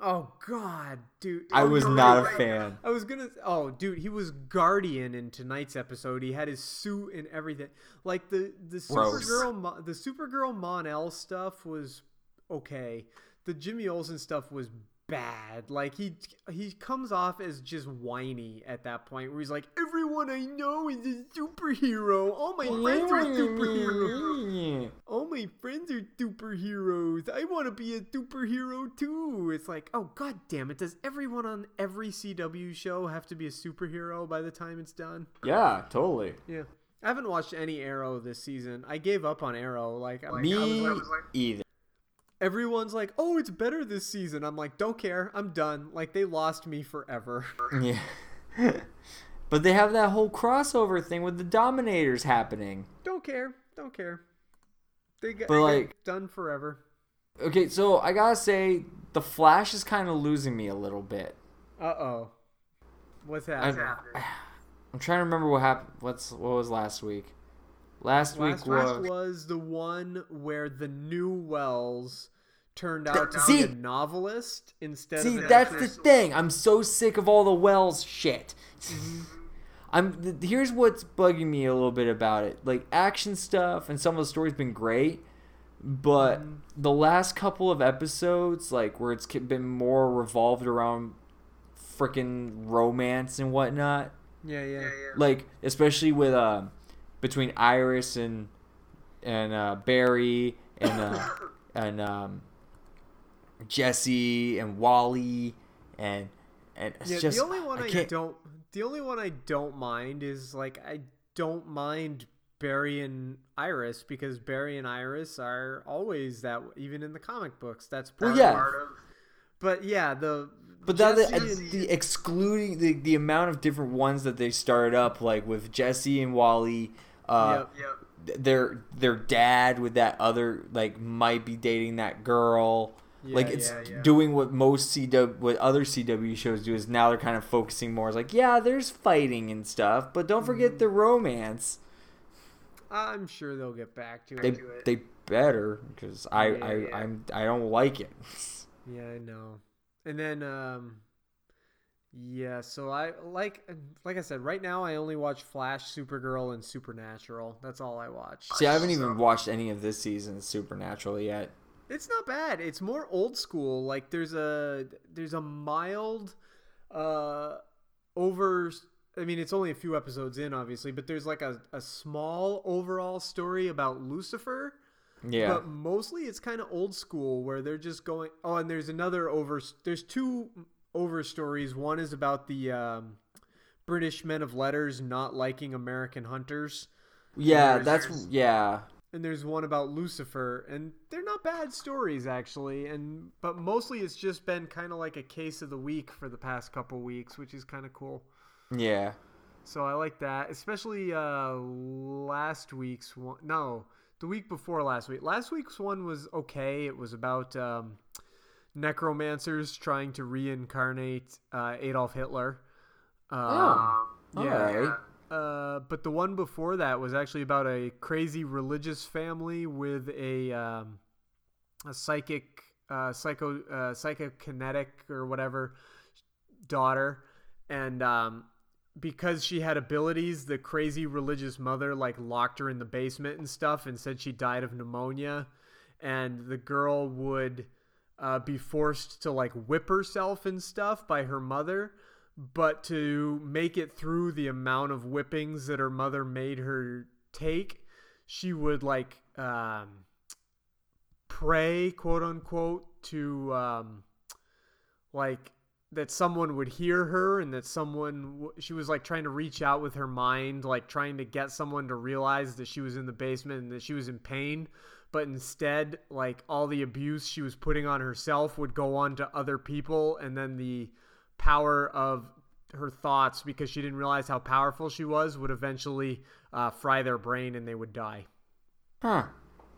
Oh God, dude! I Oh, was no, not a fan. I was gonna. Oh, dude, he was Guardian in tonight's episode. He had his suit and everything. Like the the Gross. Supergirl, the Supergirl Mon-El stuff was okay. The Jimmy Olsen stuff was bad. Like he he comes off as just whiny at that point, where he's like, "Everyone I know is a superhero. All my friends are superheroes. All my friends are superheroes. I want to be a superhero too." It's like, oh god damn it! Does everyone on every CW show have to be a superhero by the time it's done? Yeah, totally. Yeah. I haven't watched any Arrow this season. I gave up on Arrow. Like, I- Me I was I was like- either. Everyone's like, "Oh, it's better this season." I'm like, "Don't care. I'm done." Like they lost me forever. Yeah. but they have that whole crossover thing with the Dominators happening. Don't care. Don't care. They got, But, like- done forever. Okay, so I gotta say, the Flash is kind of losing me a little bit. Uh oh. What's happening? I'm trying to remember what happened. What's what was last week? Last, Last week was week was the one where the new Wells turned out to See- be a novelist instead See, of an that's the thing. I'm so sick of all the Wells shit. I'm th- here's what's bugging me a little bit about it. Like action stuff and some of the stories been great, but the last couple of episodes, like where it's been more revolved around freaking romance and whatnot. Yeah, yeah. Like especially with uh, between Iris and and uh, Barry and uh, and um, Jesse and Wally and and it's Yeah, just the only one I I, don't the only one I don't mind is like I don't mind Barry and Iris because Barry and Iris are always that even in the comic books. That's part, Well, yeah. part of But yeah, the But that the, and- the excluding the, the amount of different ones that they started up, like with Jesse and Wally, uh, th- their their dad with that other like might be dating that girl. like it's yeah, yeah. doing what most CW, what other CW shows do is now they're kind of focusing more. It's like yeah, there's fighting and stuff, but don't forget Mm-hmm. the romance. I'm sure they'll get back to They it. they better because I Yeah, I yeah. I'm I don't like it. Yeah, I know. And then um yeah, so I like like I said, right now I only watch Flash, Supergirl, and Supernatural. That's all I watch. See, I haven't even watched any of this season's Supernatural yet. It's not bad. It's more old school. Like there's a there's a mild uh, over. I mean, it's only a few episodes in, obviously, but there's like a, a small overall story about Lucifer. Yeah. But mostly it's kind of old school where they're just going. Oh, and there's another over. There's two over stories. One is about the um, British men of letters not liking American hunters. Yeah, And that's there's- yeah. and there's one about Lucifer, and they're not bad stories actually. And but mostly it's just been kind of like a case of the week for the past couple weeks, which is kind of cool. Yeah. So I like that, especially uh, last week's one. No, the week before last week. Last week's one was okay. It was about um, necromancers trying to reincarnate uh, Adolf Hitler. Um, Oh, yeah. alright. Uh, but the one before that was actually about a crazy religious family with a um, a psychic, uh, psycho, uh, psychokinetic or whatever daughter, and um, because she had abilities, the crazy religious mother like locked her in the basement and stuff, and said she died of pneumonia, and the girl would uh, be forced to like whip herself and stuff by her mother. But to make it through the amount of whippings that her mother made her take, she would like um, pray, quote unquote, to um, like that someone would hear her and that someone she was like trying to reach out with her mind like trying to get someone to realize that she was in the basement and that she was in pain but instead like all the abuse she was putting on herself would go on to other people and then the power of her thoughts because she didn't realize how powerful she was would eventually uh, fry their brain and they would die Huh.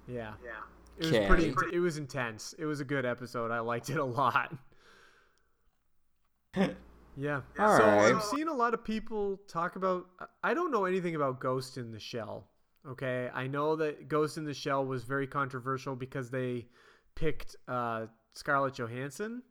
yeah yeah it was Okay. pretty it was intense it was a good episode i liked it a lot yeah. All so right. I've seen a lot of people talk about. I don't know anything about Ghost in the Shell. Okay, I know that Ghost in the Shell was very controversial because they picked uh, Scarlett Johansson.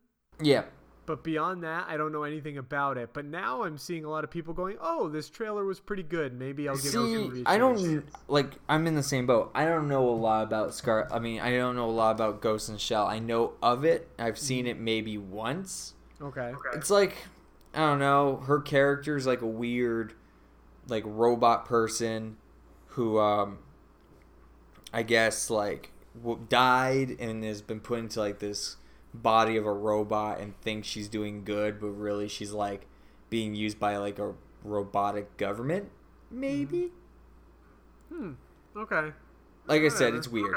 Yeah. But beyond that, I don't know anything about it. But now I'm seeing a lot of people going, "Oh, this trailer was pretty good. Maybe I'll give it a See, movie a I don't like. I'm in the same boat. I don't know a lot about Scar. I mean, I don't know a lot about Ghost in the Shell. I know of it. I've seen it maybe once. Okay. It's like I don't know. Her character's like a weird, like robot person who, um, I guess like w- died and has been put into like this body of a robot and thinks she's doing good, but really she's like being used by like a robotic government. Maybe. Hmm. Okay. Like I said, it's weird.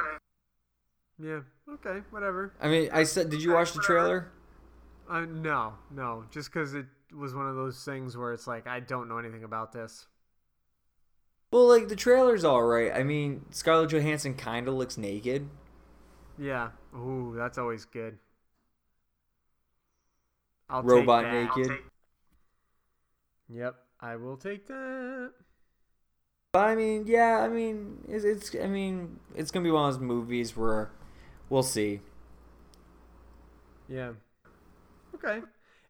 Yeah. Okay. Whatever. I mean, I said, did you watch the trailer? Uh, no, no. Just because it was one of those things where it's like I don't know anything about this. Well, like the trailer's all right. I mean, Scarlett Johansson kind of looks naked. Yeah. Ooh, that's always good. I'll Robot take naked. Yep, I will take that. But I mean, yeah, I mean, it's, it's I mean, it's gonna be one of those movies where we'll see. Yeah. Okay.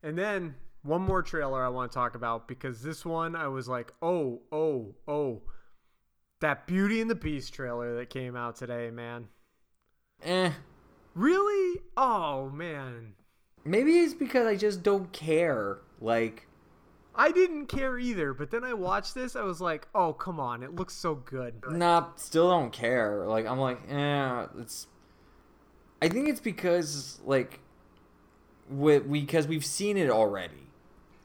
And then one more trailer I want to talk about because this one I was like, oh, oh, oh, that Beauty and the Beast trailer that came out today, man. Eh. Really? Oh man. Maybe it's because I just don't care. Like, I didn't care either, but then I watched this. I was like, oh come on, it looks so good. nah, still don't care. Like, I'm like, eh, it's. I think it's because like, we because we've seen it already.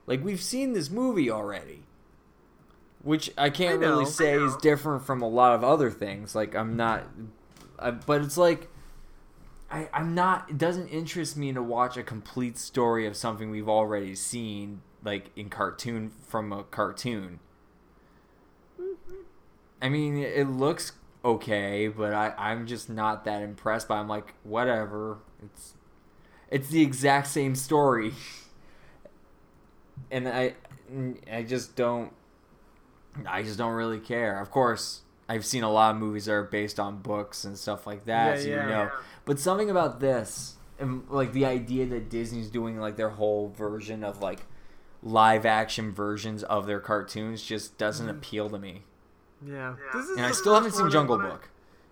Like we've seen this movie already. Which I can't I know, really say is different from a lot of other things. Like I'm not, I, but it's like I, I'm not. It doesn't interest me to watch a complete story of something we've already seen, like in cartoon from a cartoon. Mm-hmm. I mean, it looks okay, but I, I'm just not that impressed by. I'm like, whatever. It's it's the exact same story, and I I just don't I just don't really care. Of course, I've seen a lot of movies that are based on books and stuff like that, Yeah, so yeah. you know. But something about this, and like the idea that Disney's doing like their whole version of like live action versions of their cartoons just doesn't mm-hmm. appeal to me. Yeah. This is And I still haven't seen one Jungle I- Book.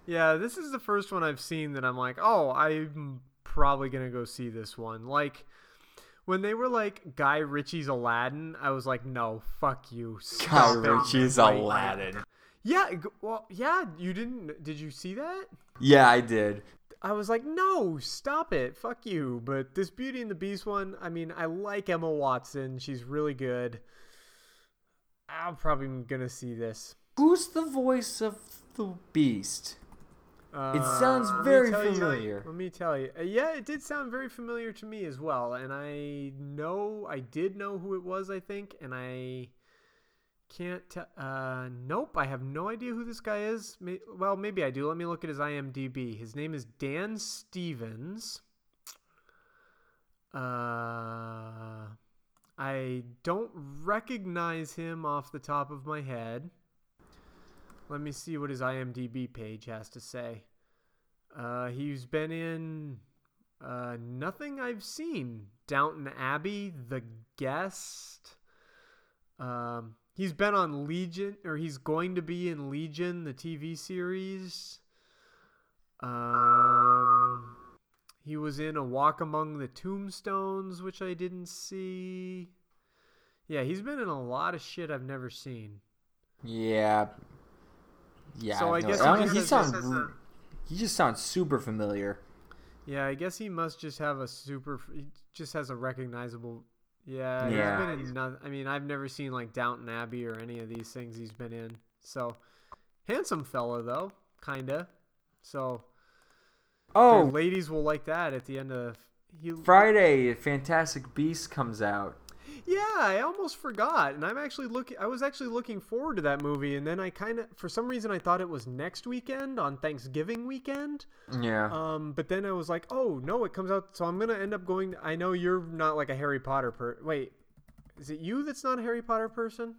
Yeah, this is the first one I've seen that I'm like, oh, I'm probably gonna go see this one. Like when they were like Guy Ritchie's Aladdin, I was like, no, fuck you. Guy Ritchie's right now." Aladdin. Yeah, well, yeah, you didn't. Did you see that? Yeah, I did. I was like, no, stop it, fuck you. But this Beauty and the Beast one, I mean, I like Emma Watson. She's really good. I'm probably gonna see this. Who's the voice of the Beast? Uh, sounds let me very you- familiar. let me tell you. Uh, yeah, it did sound very familiar to me as well. And I know, I did know who it was, I think. And I can't tell. Uh, nope, I have no idea who this guy is. May- well, maybe I do. Let me look at his IMDb. His name is Dan Stevens. Uh, I don't recognize him off the top of my head. Let me see what his IMDb page has to say. Uh, he's been in uh, nothing I've seen. Downton Abbey, The Guest. Um, he's been on Legion, or he's going to be in Legion, the TV series. Um, he was in A Walk Among the Tombstones, which I didn't see. Yeah, he's been in a lot of shit I've never seen. Yeah. Yeah. So I no- guess I he don't- just he sounds. just a- He just sounds super familiar. Yeah, I guess he must just have a super. He just has a recognizable. Yeah, Yeah. he's been in. I mean, I've never seen like Downton Abbey or any of these things he's been in. So, handsome fella though, kinda. So, Oh, ladies will like that at the end of. He, Friday, Fantastic Beast comes out. Yeah, I almost forgot, and I'm actually looking. I was actually looking forward to that movie, and then I kind of, for some reason, I thought it was next weekend on Thanksgiving weekend. Yeah. Um, but then I was like, oh no, it comes out. So I'm gonna end up going. I know you're not like a Harry Potter per. Wait, is it you that's not a Harry Potter person?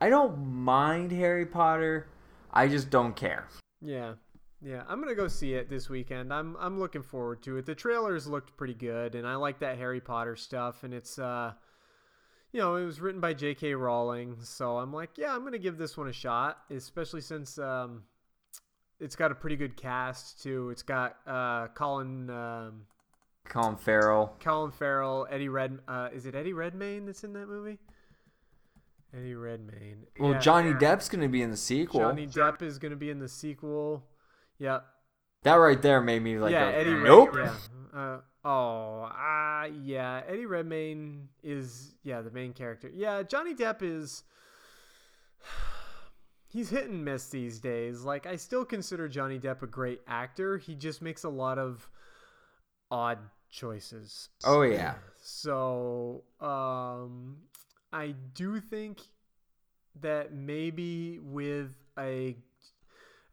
I don't mind Harry Potter. I just don't care. Yeah, yeah. I'm gonna go see it this weekend. I'm I'm looking forward to it. The trailers looked pretty good, and I like that Harry Potter stuff. And it's uh, you know, it was written by J.K. Rowling, so I'm like, yeah, I'm gonna give this one a shot, especially since um, it's got a pretty good cast too. It's got uh, Colin. Um, Colin Farrell. Colin Farrell, Eddie Red. Uh, is it Eddie Redmayne that's in that movie? Eddie Redmayne. Well, Yeah, Johnny yeah. Depp's gonna be in the sequel. Johnny Depp is going to be in the sequel. Yep. That right there made me like, yeah, go, Eddie. Red- nope. yeah. Uh, oh, ah, yeah. Eddie Redmayne is yeah the main character. Yeah, Johnny Depp is. He's hit and miss these days. Like I still consider Johnny Depp a great actor. He just makes a lot of odd choices. Oh yeah. So, um, I do think that maybe with a,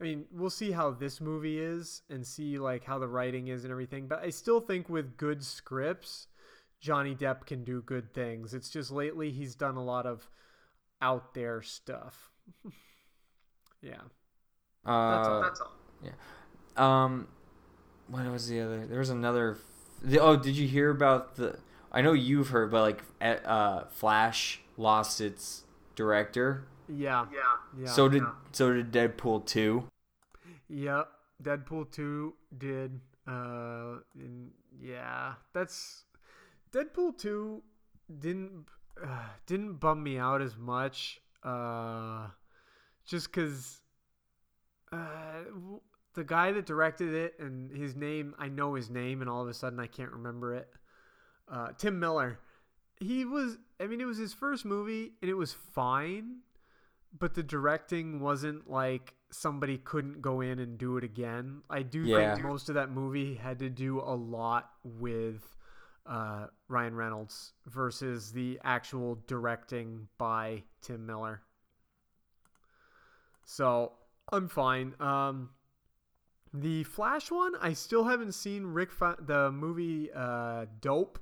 I mean, we'll see how this movie is and see like how the writing is and everything. But I still think with good scripts, Johnny Depp can do good things. It's just lately he's done a lot of out there stuff. yeah. Uh, That's all. That's all. Yeah. Um, what was the other? There was another. The, oh, did you hear about the? I know you've heard, but like, uh, Flash lost its director. Yeah. Yeah. Yeah. So did yeah. so did Deadpool two. Yep, Deadpool two did. Uh, and yeah, that's Deadpool two didn't uh, didn't bum me out as much. Uh, just because uh, the guy that directed it and his name, I know his name, and all of a sudden I can't remember it. Uh, Tim Miller. He was. I mean, it was his first movie, and it was fine but the directing wasn't like somebody couldn't go in and do it again. I do Yeah. think most of that movie had to do a lot with uh, Ryan Reynolds versus the actual directing by Tim Miller. So I'm fine. Um, the Flash one, I still haven't seen Rick Fa- the movie uh, Dope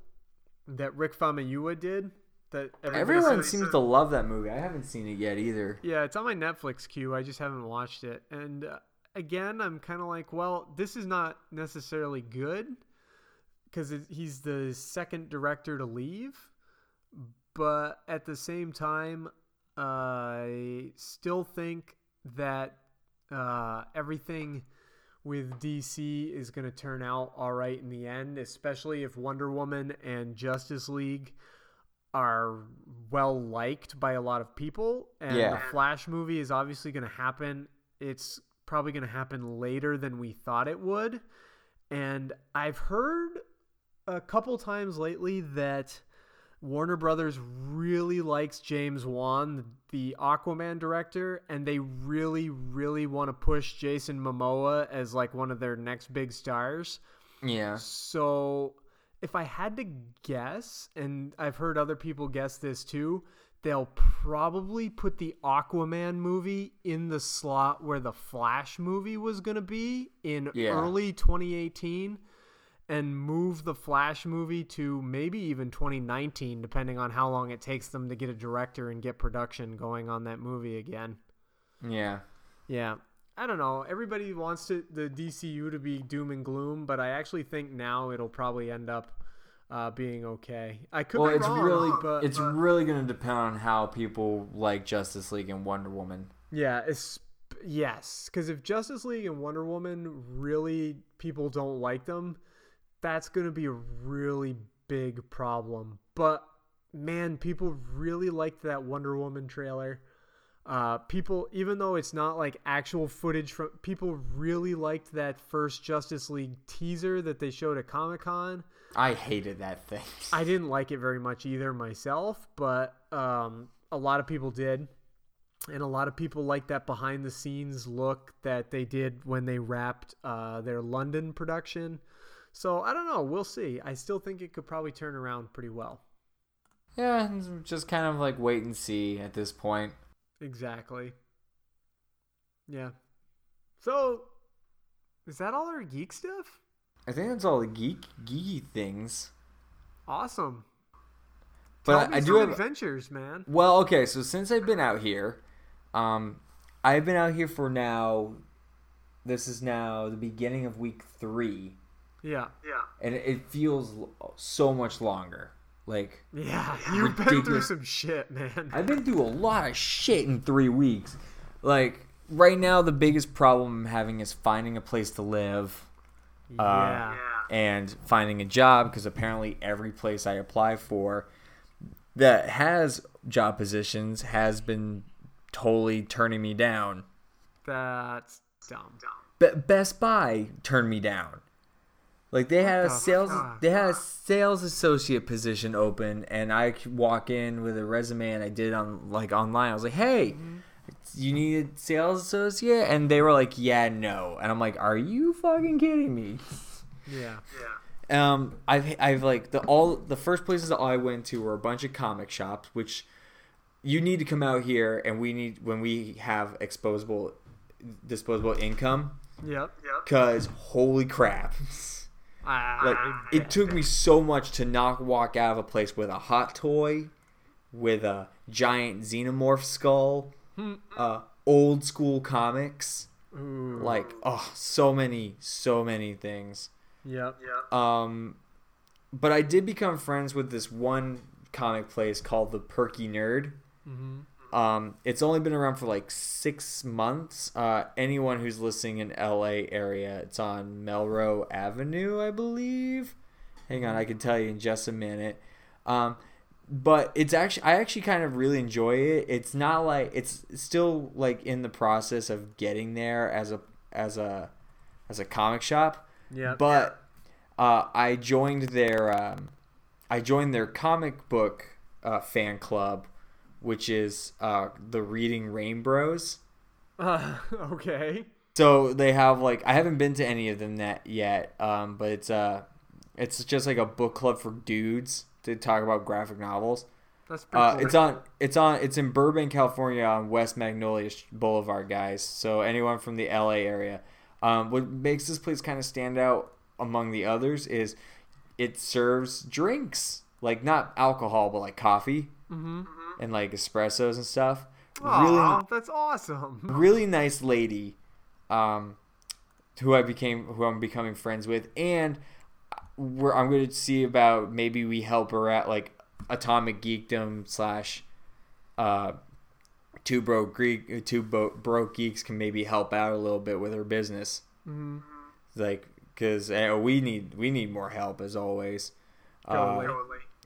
that Rick Famuyiwa did. That Everyone seems to love that movie. I haven't seen it yet either. yeah, it's on my Netflix queue. I just haven't watched it. And uh, again, I'm kind of like, well, this is not necessarily good because he's the second director to leave. But at the same time, I still think that uh, everything with DC is going to turn out all right in the end, especially if Wonder Woman and Justice League are well liked by a lot of people. And Yeah. the Flash movie is obviously going to happen. It's probably going to happen later than we thought it would. And I've heard a couple times lately that Warner Brothers really likes James Wan, the Aquaman director, and they really, really want to push Jason Momoa as like one of their next big stars. Yeah. So if I had to guess, and I've heard other people guess this too, they'll probably put the Aquaman movie in the slot where the Flash movie was going to be in Yeah. early 2018 and move the Flash movie to maybe even 2019, depending on how long it takes them to get a director and get production going on that movie again. Yeah. Yeah. I don't know. Everybody wants to, the DCU to be doom and gloom, but I actually think now it'll probably end up uh, being okay. I could well, be it's wrong, really but it's really going to depend on how people like Justice League and Wonder Woman. Yeah, it's yes, because if Justice League and Wonder Woman really people don't like them, that's going to be a really big problem. But man, people really liked that Wonder Woman trailer. Uh, people, even though it's not like actual footage from, people really liked that first Justice League teaser that they showed at Comic Con. I hated that thing. I didn't like it very much either myself, but um, a lot of people did. And a lot of people like that behind the scenes look that they did when they wrapped uh, their London production. So I don't know. We'll see. I still think it could probably turn around pretty well. Yeah, just kind of like wait and see at this point. Exactly. Yeah. So, is that all our geek stuff? I think that's all the geek geeky things. Awesome. But Tell I, me I do have adventures, man. Well, okay, so since I've been out here, um, I've been out here for now. This is now the beginning of week three, Yeah. Yeah. and it, it feels so much longer. Like Yeah. You've been through some shit, man. I've been through a lot of shit in three weeks. Like right now, the biggest problem I'm having is finding a place to live. uh, and finding a job because apparently every place I apply for that has job positions has been totally turning me down. That's dumb. Be- Best Buy turned me down. Like they had a sales fuck? they had a sales associate position open and I walk in with a resume and I did on like online. I was like, "Hey, you need a sales associate?" And they were like, "Yeah, no." And I'm like, "Are you fucking kidding me?" Yeah. Yeah. Um, I've I've like the all the first places that I went to were a bunch of comic shops, which you need to come out here, and we need when we have exposable disposable income, Yep. Yep. cause holy crap, I, like it took me so much to not walk out of a place with a hot toy, with a giant xenomorph skull, uh, old school comics, Ooh. like oh so many so many things. Yep. Yep. Um, but I did become friends with this one comic place called the Perky Nerd. Mhm. Um, it's only been around for like six months. Uh, anyone who's listening in LA area, it's on Melrose Avenue, I believe. Hang on, I can tell you in just a minute. Um, but it's actually I actually kind of really enjoy it. It's not like it's still like in the process of getting there as a as a as a comic shop. Yeah. But uh, I joined their um, I joined their comic book uh, fan club, which is uh, the Reading Rainbows. Uh, okay. So they have like I haven't been to any of them that yet, um, but it's uh it's just like a book club for dudes to talk about graphic novels. That's pretty Uh, cool. it's on it's on it's in Burbank, California, on West Magnolia Boulevard, guys. So anyone from the LA area, um, what makes this place kind of stand out among the others is it serves drinks like not alcohol but like coffee Mhm. And like espressos and stuff. Aw, really that's awesome. really nice lady um who I became who I'm becoming friends with and we're I'm going to see about maybe we help her at like atomic geekdom slash uh two broke Greek two bo- broke geeks can maybe help out a little bit with her business Mhm. like because uh, we need we need more help as always. Totally. Uh,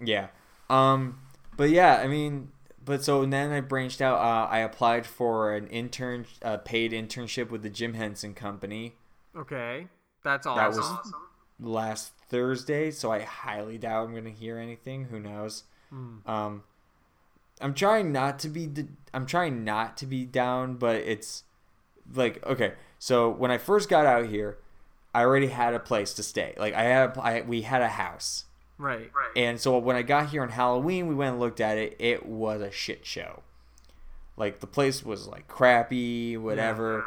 yeah. Um. But yeah, I mean, but so then I branched out. Uh, I applied for an intern, uh, paid internship with the Jim Henson Company. Okay, that's awesome. That was last Thursday, so I highly doubt I'm gonna hear anything. Who knows? Hmm. Um, I'm trying not to be. I'm trying not to be down, but it's like okay. So when I first got out here, I already had a place to stay. Like I had, a, I, we had a house. Right. And so when I got here on Halloween, we went and looked at it. It was a shit show. Like the place was like crappy, whatever.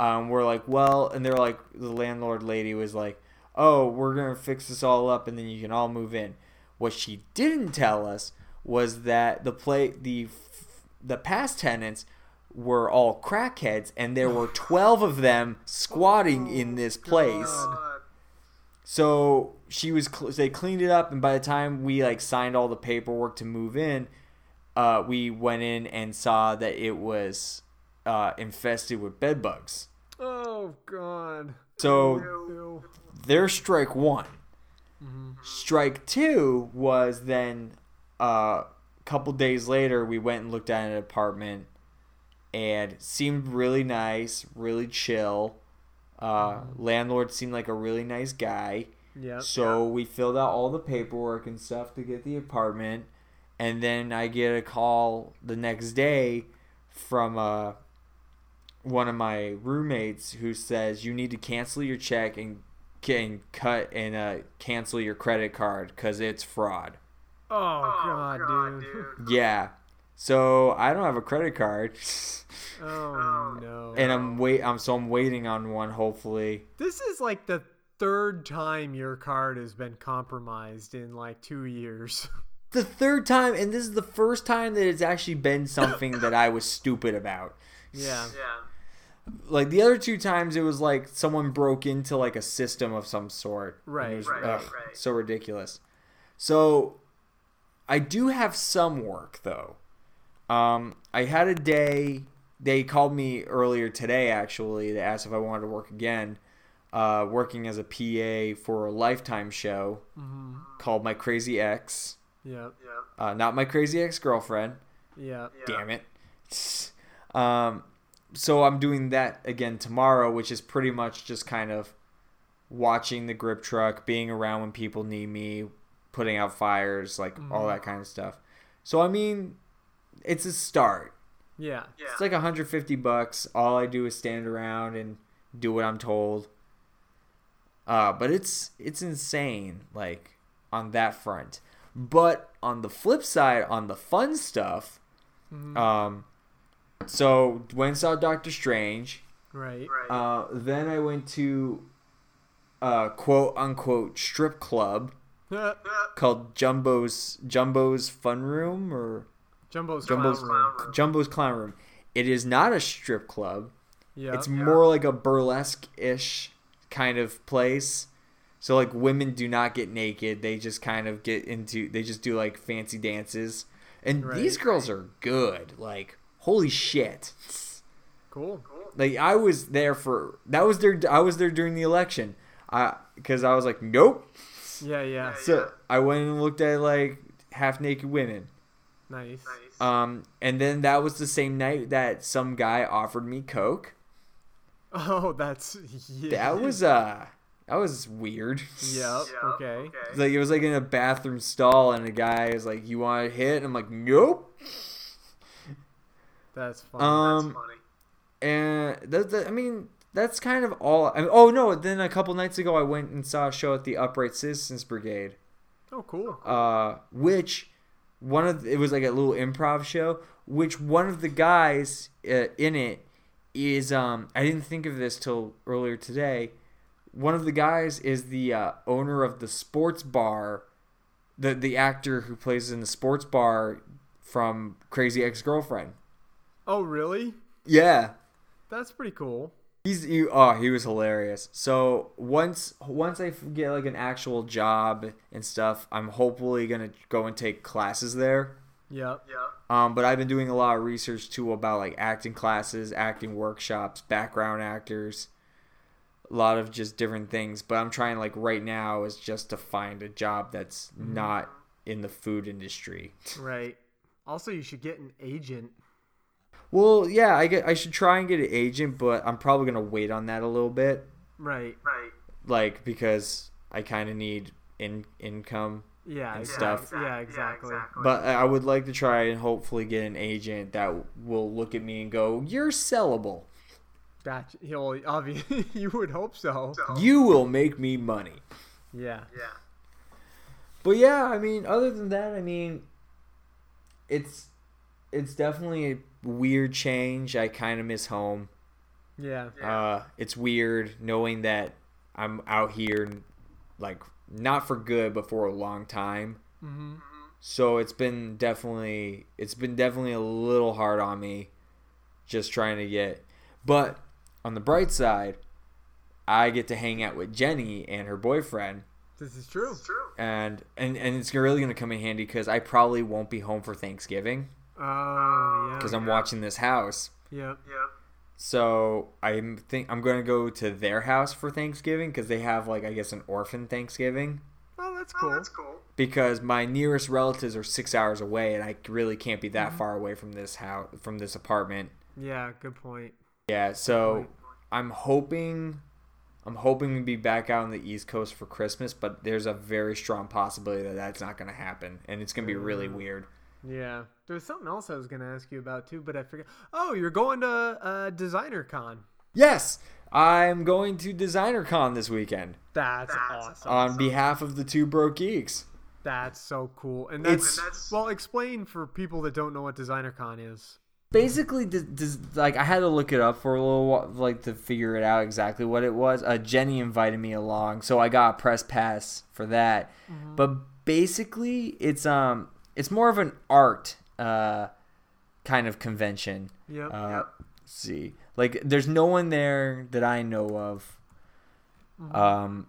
Um, we're like, well, and they're like, the landlord lady was like, oh, we're gonna fix this all up, and then you can all move in. What she didn't tell us was that the play, the the past tenants were all crackheads, and there were twelve of them squatting in this place. So she was cl- they cleaned it up, and by the time we like signed all the paperwork to move in, uh, we went in and saw that it was uh, infested with bed bugs. Oh God. So Ew. their strike one. Strike two was then uh, a couple days later. We went and looked at an apartment, and seemed really nice, really chill. Uh, landlord seemed like a really nice guy. Yep. So we filled out all the paperwork and stuff to get the apartment, and then I get a call the next day from uh, one of my roommates who says you need to cancel your check and can cut and uh, cancel your credit card because it's fraud. Oh, God, dude. Yeah. So I don't have a credit card, Oh no. and I'm wait. I'm so I'm waiting on one. Hopefully, This is like the third time your card has been compromised in like two years. the third time, and this is the first time that it's actually been something that I was stupid about. yeah. Yeah. Like the other two times, it was like someone broke into like a system of some sort. and Right, was, right, ugh, So ridiculous. So, I do have some work though. Um, I had a day. They called me earlier today. Actually, they asked if I wanted to work again. Uh, working as a PA for a Lifetime show called My Crazy Ex. Yeah. Uh, not my crazy ex girlfriend. Yeah. Damn it. Um, so I'm doing that again tomorrow, which is pretty much just kind of watching the grip truck, being around when people need me, putting out fires, like all that kind of stuff. So I mean, it's a start. Yeah. It's like 150 bucks. All I do is stand around and do what I'm told. Uh, but it's it's insane, like on that front. But on the flip side, on the fun stuff, um, so went saw Doctor Strange. Right. Uh, then I went to uh, quote unquote strip club called Jumbo's Jumbo's Fun Room or Jumbo's, Jumbo's Clown Room. Jumbo's Clown Room. It is not a strip club. Yeah. It's more like a burlesque ish kind of place. So like women do not get naked. They just kind of get into they just do like fancy dances. And these girls are good. Like holy shit. Cool. Like I was there for that was their I was there during the election. I cuz I was like nope. Yeah, yeah. So I went and looked at like half naked women. Nice. Um and then that was the same night that some guy offered me coke. Oh, that's yeah. That was uh that was weird. Yep. Okay. Like it was like in a bathroom stall, and a guy is like, "You want to hit?" And I'm like, "Nope." That's funny. Um, that's funny. and that, that- I mean, that's kind of all. I mean, oh no! Then a couple nights ago, I went and saw a show at the Upright Citizens Brigade. oh, cool. Uh, which one of it was like a little improv show. Which one of the guys uh, in it is um I didn't think of this till earlier today. One of the guys is the uh, owner of the sports bar, the the actor who plays in the sports bar from Crazy Ex Girlfriend. Oh, really? Yeah, That's pretty cool. he's he, oh he was hilarious. So once once I get like an actual job and stuff, I'm hopefully gonna go and take classes there. Yep. Um, but I've been doing a lot of research too about like acting classes, acting workshops, background actors. a lot of just different things. But I'm trying like right now is just to find a job that's Mm-hmm. not in the food industry. Right. Also, you should get an agent. Well, yeah, I get I should try and get an agent, but I'm probably gonna wait on that a little bit, Right. Right. like because I kind of need in income Yeah. and exact- stuff. Yeah. Exactly. But I would like to try and hopefully get an agent that will look at me and go, "You're sellable. That he'll obviously you would hope so. You will make me money." Yeah. Yeah. But yeah, I mean, other than that, I mean, it's it's definitely a weird change. I kind of miss home. Yeah. Uh, it's weird knowing that I'm out here, like not for good, but for a long time. Mm-hmm. So it's been definitely it's been definitely a little hard on me, just trying to get. But on the bright side, I get to hang out with Jenny and her boyfriend, This is true. and and and it's really gonna come in handy because I probably won't be home for Thanksgiving Oh yeah. because I'm watching this house. Yep. Yep. So I'm think I'm gonna go to their house for Thanksgiving because they have like I guess an orphan Thanksgiving Oh, that's oh, cool. That's cool. because my nearest relatives are six hours away and I really can't be that mm-hmm. far away from this house from this apartment. Yeah. Good point. Yeah, so I'm hoping I'm hoping to be back out on the East Coast for Christmas, but there's a very strong possibility that that's not going to happen and it's going to be really mm. weird. Yeah. There's something else I was gonna ask you about too, but I forgot. Oh, you're going to uh, Designer Con. Yes, I'm going to Designer Con this weekend That's, awesome. on behalf of the two broke geeks. That's so cool. And that's, It's- well, explain for people that don't know what Designer Con is. basically des- des- like i had to look it up for a little while like to figure it out exactly what it was uh, jenny invited me along so i got a press pass for that but basically it's um it's more of an art uh kind of convention Yep. uh let's see like there's no one there that i know of um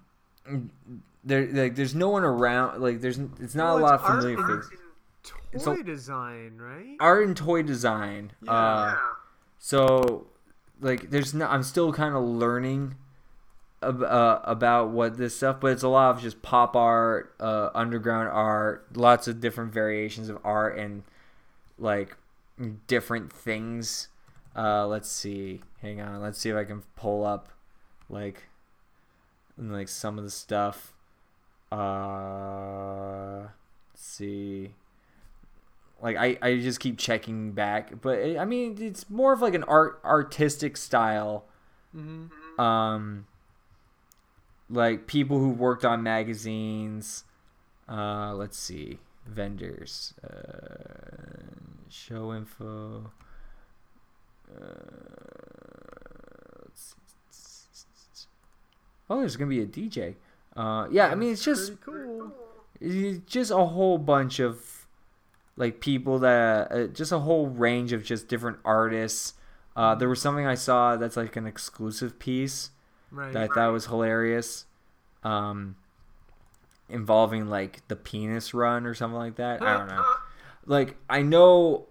there like there's no one around like there's it's not Well, a lot of art familiar and faces Toy It's a- design, right? art and toy design. Uh, Yeah. so, like, there's no. I'm still kind of learning uh, about what this stuff, but it's a lot of just pop art, uh, underground art, lots of different variations of art, and like different things. Uh, let's see. Hang on. Let's see if I can pull up like like some of the stuff. Uh, let's see like I, I just keep checking back but it, i mean it's more of like an art artistic style Mm-hmm. um like people who worked on magazines uh let's see vendors uh show info uh, oh there's gonna be a dj uh yeah i mean it's just cool. it's just a whole bunch of like people that uh, just a whole range of just different artists uh, there was something i saw that's like an exclusive piece Right. that i thought was hilarious um, involving like the penis run or something like that i don't know like i know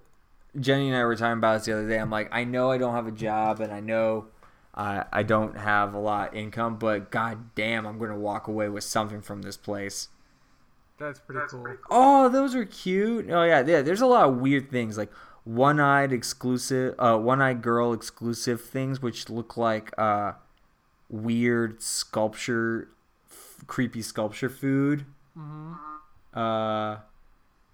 jenny and i were talking about this the other day i'm like i know i don't have a job and i know I I don't have a lot of income, but god damn, I'm gonna walk away with something from this place. That's pretty cool. Oh, those are cute. Oh yeah, yeah. There's a lot of weird things like one-eyed exclusive, uh, one-eyed girl exclusive things, which look like uh, weird sculpture, f- creepy sculpture food. Uh,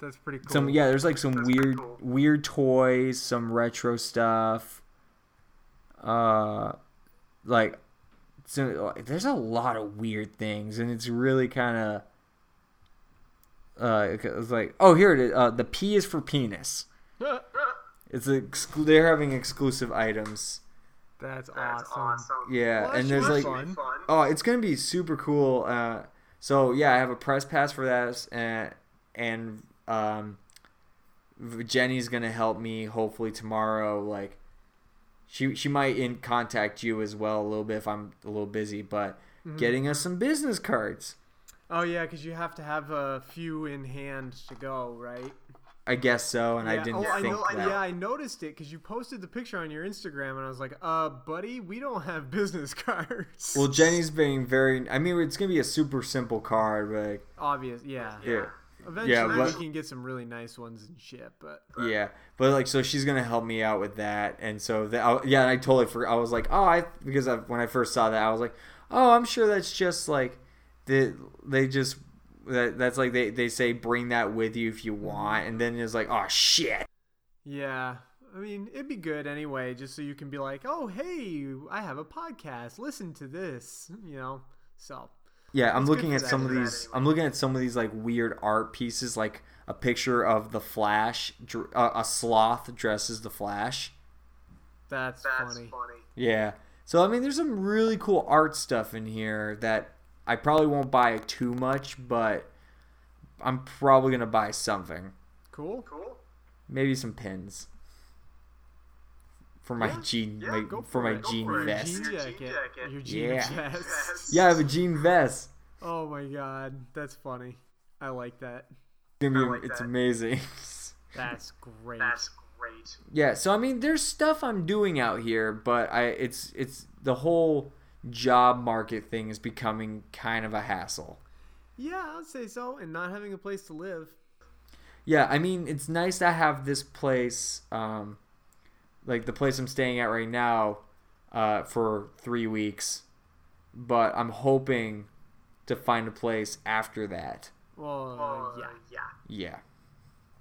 That's pretty cool. some yeah. There's like some weird, weird toys, some retro stuff. Uh, like, so there's a lot of weird things, and it's really kind of uh, it's like, oh, here it is. Uh, the P is for penis. It's exclu- they're having exclusive items. That's That's awesome. awesome. Yeah, Well, and there's like, fun. Fun. oh, it's gonna be super cool. Uh, so yeah, I have a press pass for that, and and um, Jenny's gonna help me hopefully tomorrow. Like, she she might in contact you as well a little bit if I'm a little busy, but Mm-hmm. getting us some business cards. Oh yeah, because you have to have a few in hand to go, right? I guess so, and I didn't oh, I know, that. Yeah, I noticed it because you posted the picture on your Instagram, and I was like, "Uh, buddy, we don't have business cards." Well, Jenny's being very. I mean, it's gonna be a super simple card, but like, obvious, yeah. yeah, Eventually, yeah, we can get some really nice ones and shit. But yeah, but like, so she's gonna help me out with that, and so that, I, yeah, and I totally forgot. I was like, oh, I because I, when I first saw that, I was like, oh, I'm sure that's just like the they just that that's like they they say bring that with you if you want, and then it's like, oh shit. yeah, I mean, it'd be good anyway, just so you can be like, "Oh, hey, I have a podcast. Listen to this," you know. So Yeah, I'm looking at some of anyway. these. I'm looking at some of these like weird art pieces, like a picture of the Flash, uh, a sloth dresses the Flash. that's, funny. Yeah. So I mean, there's some really cool art stuff in here that I probably won't buy too much, but I'm probably gonna buy something. Cool. Cool. Maybe some pins for my Yeah, jean, yeah, my, go for my it. Go jean for vest. Jean jacket. Your jean Yeah. vest. Yeah, I have a jean vest. Oh my god, that's funny. I like that. It's, gonna be, it's amazing. That's great. That's great. Yeah, so I mean, there's stuff I'm doing out here, but I it's it's the whole job market thing is becoming kind of a hassle. Yeah, I'd say so. And not having a place to live. Yeah, I mean, it's nice to have this place, um, like the place I'm staying at right now, uh, for three weeks, but I'm hoping to find a place after that. Well, yeah. Yeah. Yeah,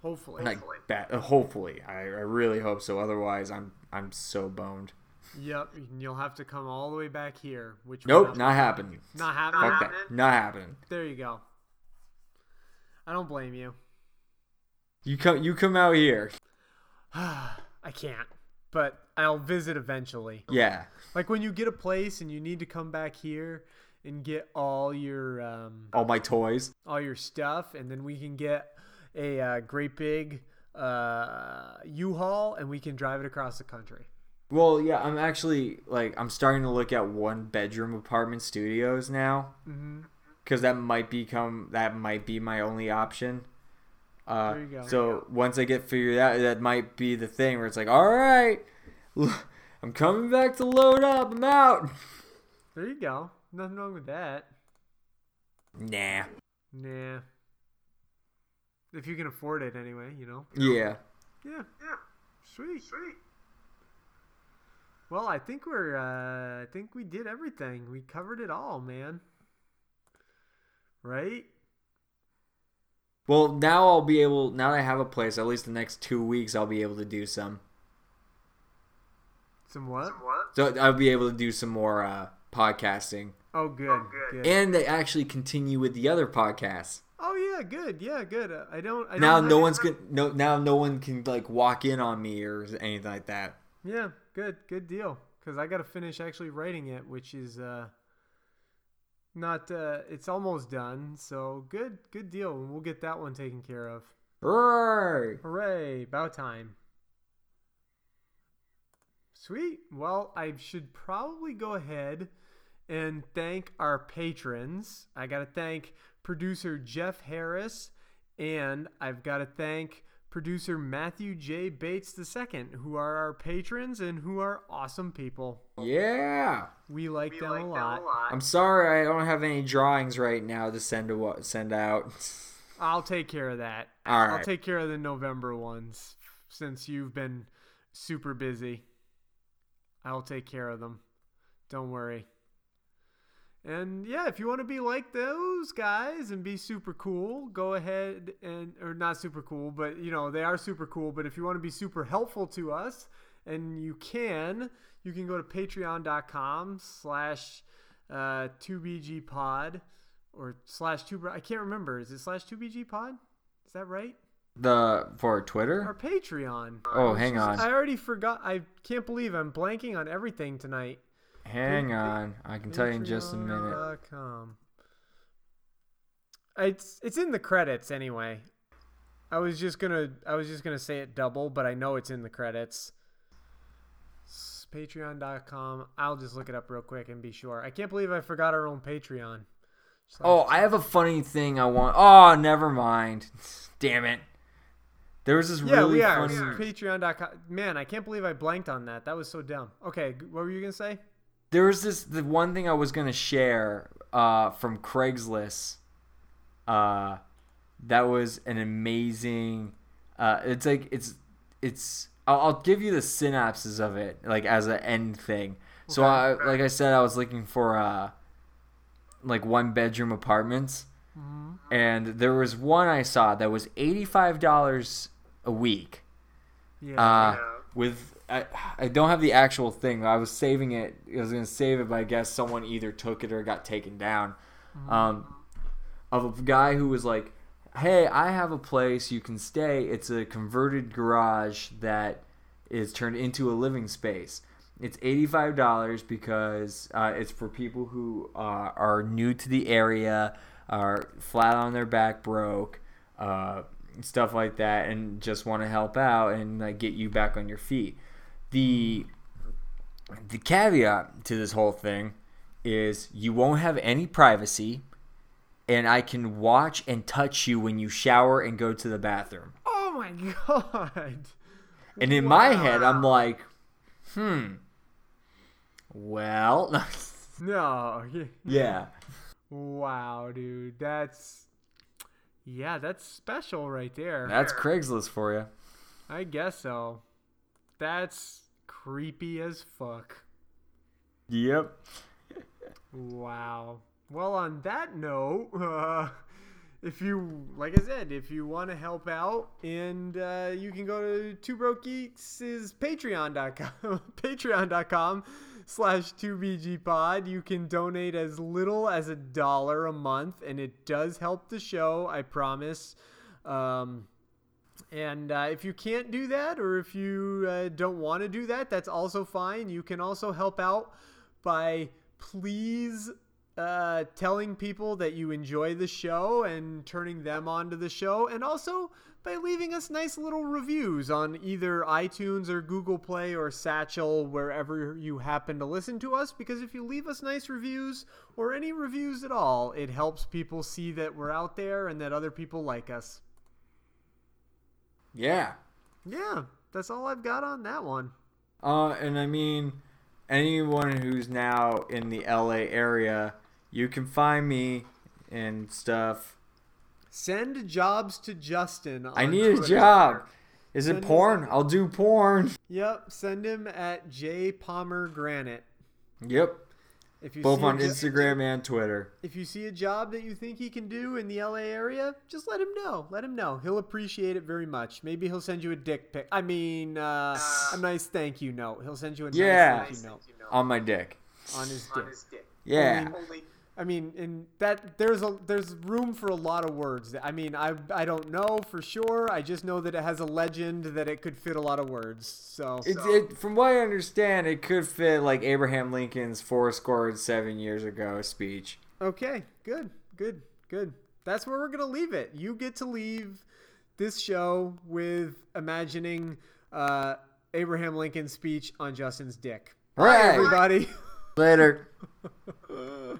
Hopefully. like that. Uh, hopefully, I, I really hope so. Otherwise, I'm I'm so boned. Yep. You'll have to come all the way back here. Which Nope, will not happening. Not happening. Fuck that. Not happening. There you go. I don't blame you. You come you come out here. I can't, but I'll visit eventually. Yeah. Like when you get a place and you need to come back here and get all your um, All my toys. all your stuff, and then we can get a uh, great big uh, U-Haul and we can drive it across the country. Well, yeah, I'm actually like I'm starting to look at one bedroom apartment studios now. Mm-hmm. Because that might become that might be my only option. Uh, There you go. So once I get figured out, that might be the thing where it's like, all right, I'm coming back to load up. I'm out. There you go. Nothing wrong with that. Nah. Nah. If you can afford it anyway, you know. Yeah. Yeah. Yeah. Sweet. Sweet. Well, I think we're uh I think we did everything. We covered it all, man. Right? Well, now I'll be able. Now that I have a place, at least the next two weeks, I'll be able to do some. Some what? Some what? So I'll be able to do some more uh, podcasting, Oh, good. good. good. and they actually continue with the other podcasts. oh yeah, good. Yeah, good. Uh, I don't. I now don't no one's gonna no now no one can like walk in on me or anything like that. Yeah, good. Good deal. Because I got to finish actually writing it, which is uh not. uh It's almost done. So good. Good deal. We'll get that one taken care of. Right. Hooray! About time. Sweet. Well, I should probably go ahead and thank our patrons. I got to thank producer Jeff Harris, and I've got to thank producer Matthew J. Bates II, who are our patrons and who are awesome people. Yeah. We like, them, a lot. I'm sorry I don't have any drawings right now to send to send out. I'll take care of that. All I'll take care of the November ones since you've been super busy. I'll take care of them. Don't worry. And yeah, if you want to be like those guys and be super cool, go ahead and or not super cool, but you know, they are super cool, but if you want to be super helpful to us, and you can, you can go to patreon.com slash uh 2bg pod or slash 2 I can't remember. Is it slash 2bg pod? Is that right? The for Twitter? Our Patreon. Oh, hang on. I already forgot. I can't believe I'm blanking on everything tonight. Hang on. I can tell you in just a minute. Patreon.com. It's it's in the credits anyway. I was just gonna I was just gonna say it double, but I know it's in the credits. Patreon.com. I'll just look it up real quick and be sure. I can't believe I forgot our own Patreon. Oh, I have a funny thing I want. Oh, never mind. Damn it. There was this Yeah, really we are. funny. Patreon.com. Man, I can't believe I blanked on that. That was so dumb. Okay, what were you gonna say? There was this the one thing I was gonna share uh, from Craigslist. Uh, that was an amazing. Uh, it's like it's it's. I'll, I'll give you the synapses of it, like as an end thing. So, I, like I said, I was looking for uh, like one bedroom apartments, and there was one I saw that was eighty five dollars a week. Yeah. Uh, with I, I don't have the actual thing. I was saving it. I was gonna save it, but I guess someone either took it or got taken down. Um, of a guy who was like, "Hey, I have a place you can stay. It's a converted garage that is turned into a living space. It's eighty-five dollars because uh, it's for people who uh, are new to the area, are flat on their back, broke, uh, stuff like that, and just want to help out and like get you back on your feet." The the caveat to this whole thing is you won't have any privacy and I can watch and touch you when you shower and go to the bathroom. Oh my god. And in my head, I'm like, hmm. Well, No. yeah. Wow, dude. That's Yeah, that's special right there. That's Craigslist for you. I guess so. That's creepy as fuck. Yep. Wow. Well, on that note, uh, if you, like I said, if you want to help out, and uh, you can go to Two Broke Geeks' Patreon.com, Patreon.com slash 2BGPod. You can donate as little as a dollar a month, and it does help the show, I promise. Um, and uh, if you can't do that, or if you uh, don't want to do that, that's also fine. You can also help out by please uh, telling people that you enjoy the show and turning them onto the show, and also by leaving us nice little reviews on either iTunes or Google Play or Stitcher, wherever you happen to listen to us. Because if you leave us nice reviews or any reviews at all, it helps people see that we're out there and that other people like us. Yeah. Yeah, that's all I've got on that one. Uh, and I mean, anyone who's now in the LA area, you can find me and stuff. Send jobs to Justin. I need a job. Is Send it porn? I'll do porn. Yep, send him at J Palmer Granite. Yep. If you Both see a on jo- Instagram and Twitter. If you see a job that you think he can do in the LA area, just let him know. Let him know. He'll appreciate it very much. Maybe he'll send you a dick pic. I mean, uh, a nice thank you note. He'll send you a Yeah. nice thank you note On my dick. on his dick. Yeah. Only- I mean, in that there's a there's room for a lot of words. I mean, I I don't know for sure. I just know that it has a legend that it could fit a lot of words. So It, it, from what I understand, it could fit like Abraham Lincoln's four scored seven years ago speech. Okay, good, good, good. That's where we're gonna leave it. You get to leave this show with imagining uh, Abraham Lincoln's speech on Justin's dick. Bye, Right. everybody. Later.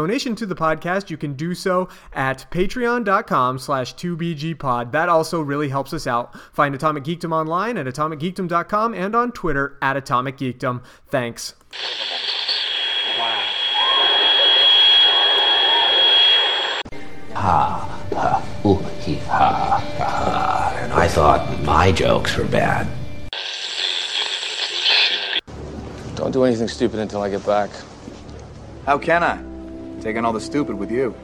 donation to the podcast, you can do so at patreon.com slash 2BGPod. That also really helps us out. Find Atomic Geekdom online at atomicgeekdom.com and on Twitter at Atomic Geekdom. Thanks. Ha, ha, ooh, hee, ha, ha. And I thought my jokes were bad. Don't do anything stupid until I get back. How can I? Taking all the stupid with you.